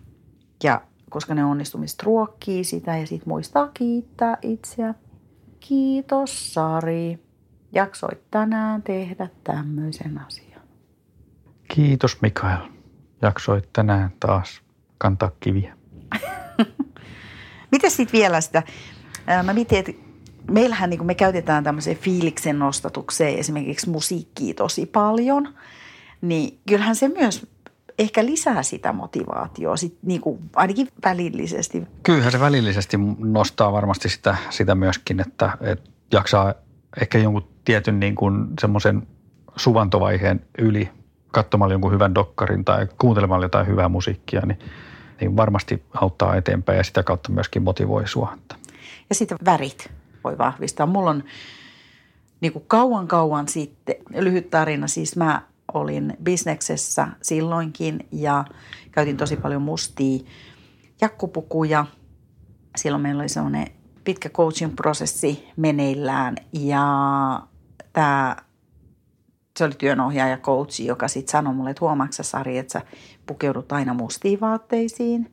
Speaker 2: ja koska ne onnistumiset ruokkii sitä ja sitten muistaa kiittää itseä. Kiitos Sari, jaksoit tänään tehdä tämmöisen asian.
Speaker 1: Kiitos Mikael, jaksoit tänään taas kantaa kiviä. (laughs)
Speaker 2: Miten sitten vielä sitä, mä mietin, että meillähän niin me käytetään tämmöiseen fiiliksen nostatukseen esimerkiksi musiikkia tosi paljon, niin kyllähän se myös ehkä lisää sitä motivaatiota, sit niin kuin ainakin välillisesti.
Speaker 1: Kyllähän se välillisesti nostaa varmasti sitä, sitä myöskin, että, että jaksaa ehkä jonkun tietyn niin kuin semmoisen suvantovaiheen yli katsomalla jonkun hyvän dokkarin tai kuuntelemalla jotain hyvää musiikkia, niin, niin varmasti auttaa eteenpäin ja sitä kautta myöskin motivoi sua.
Speaker 2: Ja sitten värit voi vahvistaa. Mulla on niin kuin kauan kauan sitten, lyhyt tarina, siis mä olin bisneksessä silloinkin ja käytin tosi paljon mustia jakkupukuja. Silloin meillä oli sellainen pitkä coaching-prosessi meneillään ja tämä se oli työnohjaaja coachi, joka sitten sanoi mulle, että huomaatko Sari, että sä pukeudut aina mustiin vaatteisiin.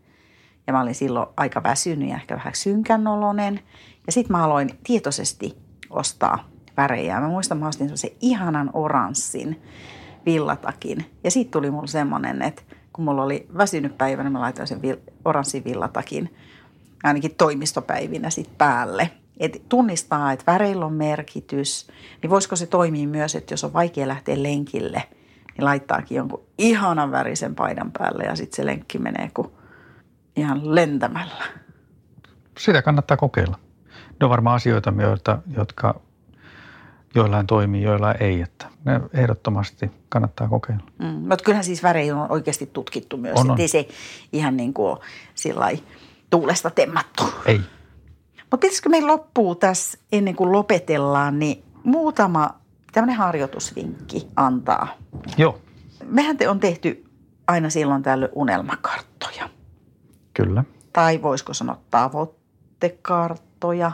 Speaker 2: Ja mä olin silloin aika väsynyt ja ehkä vähän synkänolonen. Ja sitten mä aloin tietoisesti ostaa värejä. Mä muistan, mä ostin se ihanan oranssin villatakin. Ja sitten tuli mulle semmoinen, että kun mulla oli väsynyt päivä, niin mä laitoin sen vil- oranssin villatakin ainakin toimistopäivinä sit päälle. Et tunnistaa, että väreillä on merkitys, niin voisiko se toimia myös, että jos on vaikea lähteä lenkille, niin laittaakin jonkun ihanan värisen paidan päälle ja sitten se lenkki menee kuin ihan lentämällä.
Speaker 1: Sitä kannattaa kokeilla. Ne on varmaan asioita, jotka joillain toimii, joilla ei. Että ne ehdottomasti kannattaa kokeilla.
Speaker 2: Mm. Mutta kyllähän siis värejä on oikeasti tutkittu myös.
Speaker 1: On, on.
Speaker 2: Ei se ihan niin kuin sillai tuulesta temmattu.
Speaker 1: Ei.
Speaker 2: Mutta pitäisikö meillä loppuu tässä ennen kuin lopetellaan, niin muutama tämmöinen harjoitusvinkki antaa.
Speaker 1: Joo,
Speaker 2: Mehän te on tehty aina silloin tällöin unelmakarttoja.
Speaker 1: kyllä.
Speaker 2: Tai voisiko sanoa tavoittekarttoja.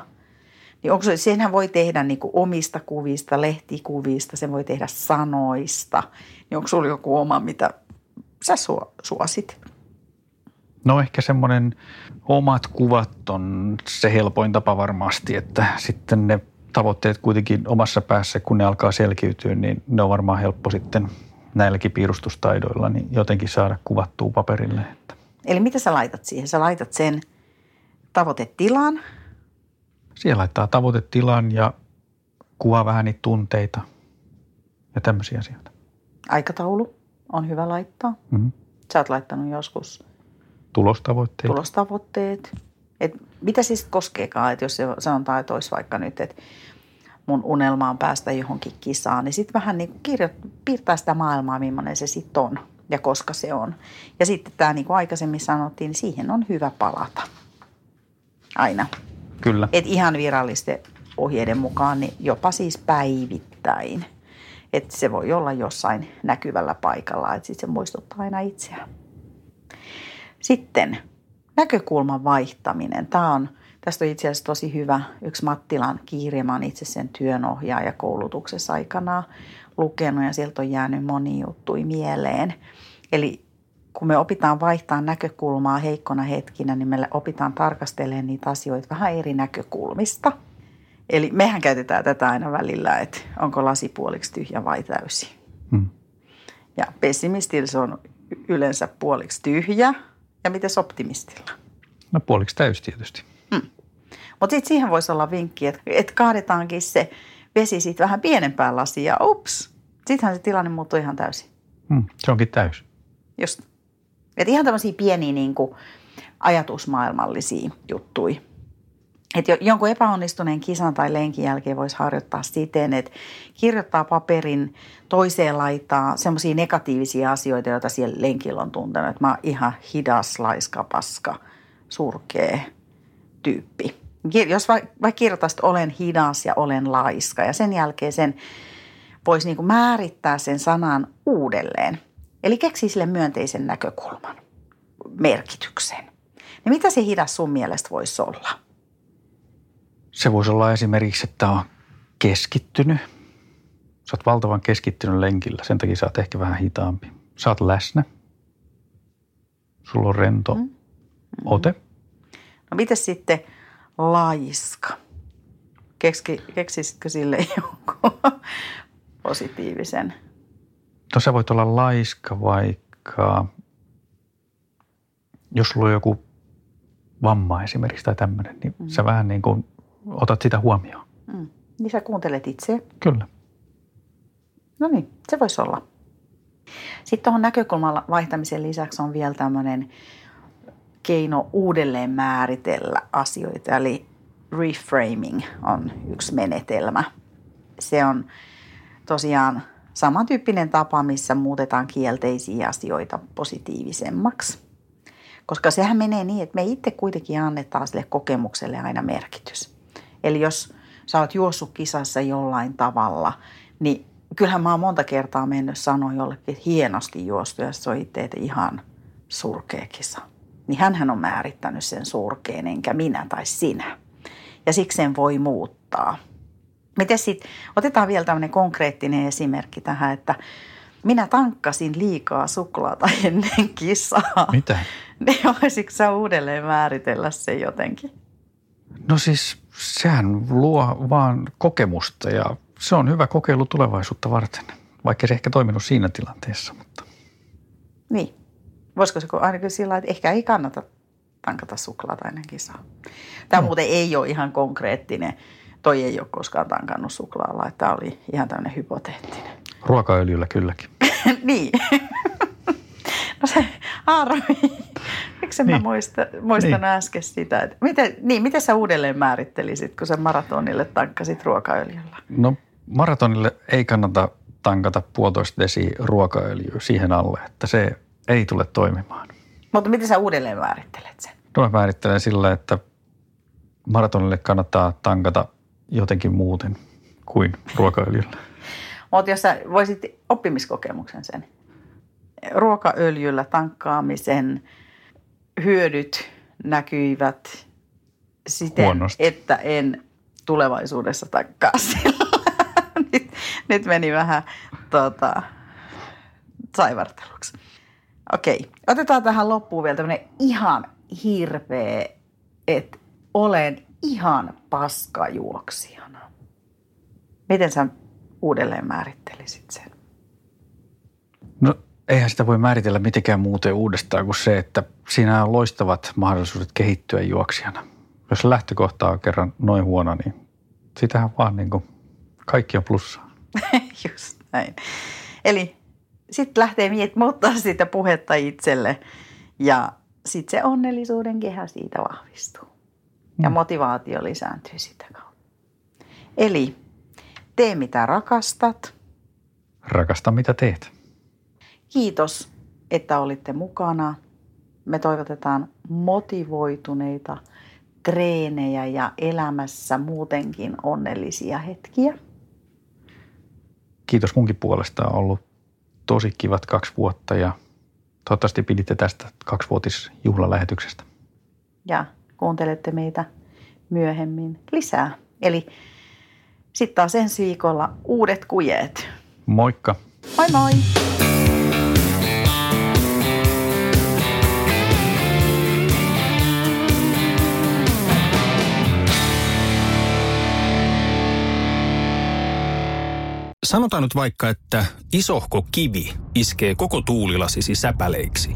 Speaker 2: Niin onko se, senhän voi tehdä niin kuin omista kuvista, lehtikuvista, sen voi tehdä sanoista. Niin onko sulla joku oma, mitä sä suo- suosit?
Speaker 1: No ehkä semmoinen omat kuvat on se helpoin tapa varmasti, että sitten ne tavoitteet kuitenkin omassa päässä, kun ne alkaa selkiytyä, niin ne on varmaan helppo sitten näilläkin piirustustaidoilla niin jotenkin saada kuvattua paperille.
Speaker 2: Eli mitä sä laitat siihen? Sä laitat sen tavoitetilan,
Speaker 1: siellä laittaa tavoitetilan ja kuvaa vähän niitä tunteita ja tämmöisiä asioita.
Speaker 2: aikataulu on hyvä laittaa.
Speaker 1: Mm-hmm.
Speaker 2: Sä oot laittanut joskus
Speaker 1: Tulostavoitteita.
Speaker 2: tulostavoitteet. Et mitä siis koskeekaan, että jos se sanotaan, että olisi vaikka nyt, että mun unelma on päästä johonkin kisaan, niin sitten vähän niin kirjo, piirtää sitä maailmaa, millainen se sitten on ja koska se on. Ja sitten tämä, niin kuin aikaisemmin sanottiin, niin siihen on hyvä palata. Aina.
Speaker 1: Kyllä.
Speaker 2: Et ihan virallisten ohjeiden mukaan, niin jopa siis päivittäin. Että se voi olla jossain näkyvällä paikalla, että se muistuttaa aina itseään. Sitten näkökulman vaihtaminen. Tämä on, tästä on itse asiassa tosi hyvä yksi Mattilan oon itse sen työnohjaaja koulutuksessa aikanaan lukenut ja sieltä on jäänyt moni juttui mieleen. Eli kun me opitaan vaihtaa näkökulmaa heikkona hetkinä, niin me opitaan tarkastelemaan niitä asioita vähän eri näkökulmista. Eli mehän käytetään tätä aina välillä, että onko lasi puoliksi tyhjä vai täysi.
Speaker 1: Mm.
Speaker 2: Ja pessimistillä se on yleensä puoliksi tyhjä. Ja miten optimistilla?
Speaker 1: No puoliksi täys tietysti.
Speaker 2: Mutta sitten siihen voisi olla vinkki, että, että kaadetaankin se vesi sitten vähän pienempään lasiin ja ups, sittenhän se tilanne muuttuu ihan täysin.
Speaker 1: Mm. Se onkin täys.
Speaker 2: Just. Et ihan tämmöisiä pieniä niin kuin ajatusmaailmallisia juttui. Et jo, jonkun epäonnistuneen kisan tai lenkin jälkeen voisi harjoittaa siten, että kirjoittaa paperin toiseen laitaan semmoisia negatiivisia asioita, joita siellä lenkillä on tuntenut. Että mä oon ihan hidas, laiska, paska, surkea tyyppi. Jos va- vaikka kirjoitaisit, että olen hidas ja olen laiska ja sen jälkeen sen voisi niin määrittää sen sanan uudelleen. Eli keksii sille myönteisen näkökulman, merkityksen. Niin mitä se hidas sun mielestä voisi olla?
Speaker 1: Se voisi olla esimerkiksi, että on keskittynyt. Sä oot valtavan keskittynyt lenkillä, sen takia sä oot ehkä vähän hitaampi. Sä oot läsnä. Sulla on rento mm. ote.
Speaker 2: No miten sitten laiska? Keksi, keksisitkö sille (laughs) jonkun positiivisen?
Speaker 1: No sä voit olla laiska vaikka, jos sulla on joku vamma esimerkiksi tai tämmöinen, niin mm. sä vähän niin kuin otat sitä huomioon.
Speaker 2: Mm. Niin sä kuuntelet itse.
Speaker 1: Kyllä.
Speaker 2: No niin, se voisi olla. Sitten tuohon näkökulman vaihtamisen lisäksi on vielä tämmöinen keino uudelleen määritellä asioita, eli reframing on yksi menetelmä. Se on tosiaan samantyyppinen tapa, missä muutetaan kielteisiä asioita positiivisemmaksi. Koska sehän menee niin, että me itse kuitenkin annetaan sille kokemukselle aina merkitys. Eli jos sä oot juossut kisassa jollain tavalla, niin kyllähän mä oon monta kertaa mennyt sanoa jollekin, että hienosti juostu ja se on itse, ihan surkea kisa. Niin hänhän on määrittänyt sen surkeen, enkä minä tai sinä. Ja siksi sen voi muuttaa. Miten sitten, otetaan vielä tämmöinen konkreettinen esimerkki tähän, että minä tankkasin liikaa suklaata (laughs) ennen kisaa.
Speaker 1: Mitä? (laughs)
Speaker 2: Niin voisitko sä uudelleen määritellä se jotenkin?
Speaker 1: No siis sehän luo vaan kokemusta ja se on hyvä kokeilu tulevaisuutta varten, vaikka se ehkä toiminut siinä tilanteessa. Mutta
Speaker 2: Niin. Voisiko se ainakin sillä että ehkä ei kannata tankata suklaata ennen kisaa. Tämä no. muuten ei ole ihan konkreettinen. Toi ei ole koskaan tankannut suklaalla. Tämä oli ihan tämmöinen hypoteettinen.
Speaker 1: Ruokaöljyllä kylläkin. (laughs)
Speaker 2: niin. no se arvi. Miksi niin. mä muista, muistan niin. äsken sitä, että miten, niin, miten sä uudelleen määrittelisit, kun sä maratonille tankkasit ruokaöljyllä?
Speaker 1: No maratonille ei kannata tankata puolitoista desi ruokaöljyä siihen alle, että se ei tule toimimaan.
Speaker 2: Mutta miten sä uudelleen määrittelet sen?
Speaker 1: No mä määrittelen sillä, että maratonille kannattaa tankata jotenkin muuten kuin ruokaöljyllä.
Speaker 2: Mutta jos sä voisit oppimiskokemuksen sen, ruokaöljyllä tankkaamisen hyödyt näkyivät siten, Huonosti. että en tulevaisuudessa tankkaa (laughs) sillä. nyt, nyt meni vähän tota, saivarteluksi. Okei, otetaan tähän loppuun vielä tämmöinen ihan hirveä, että olen ihan paskajuoksijana. Miten sä uudelleen määrittelisit sen?
Speaker 1: No eihän sitä voi määritellä mitenkään muuten uudestaan kuin se, että siinä on loistavat mahdollisuudet kehittyä juoksijana. Jos lähtökohta on kerran noin huono, niin sitähän vaan niin kuin kaikki on plussaa. (laughs)
Speaker 2: Just näin. Eli sitten lähtee miet muuttaa sitä puhetta itselle ja sitten se onnellisuuden kehä siitä vahvistuu. Ja mm. motivaatio lisääntyy sitä kautta. Eli tee mitä rakastat.
Speaker 1: Rakasta mitä teet.
Speaker 2: Kiitos, että olitte mukana. Me toivotetaan motivoituneita treenejä ja elämässä muutenkin onnellisia hetkiä.
Speaker 1: Kiitos munkin puolesta. On ollut tosi kivat kaksi vuotta ja toivottavasti piditte tästä kaksivuotisjuhlalähetyksestä.
Speaker 2: Ja kuuntelette meitä myöhemmin lisää. Eli sitten taas ensi viikolla uudet kujeet.
Speaker 1: Moikka!
Speaker 2: Moi moi!
Speaker 3: Sanotaan nyt vaikka, että isohko kivi iskee koko tuulilasisi säpäleiksi.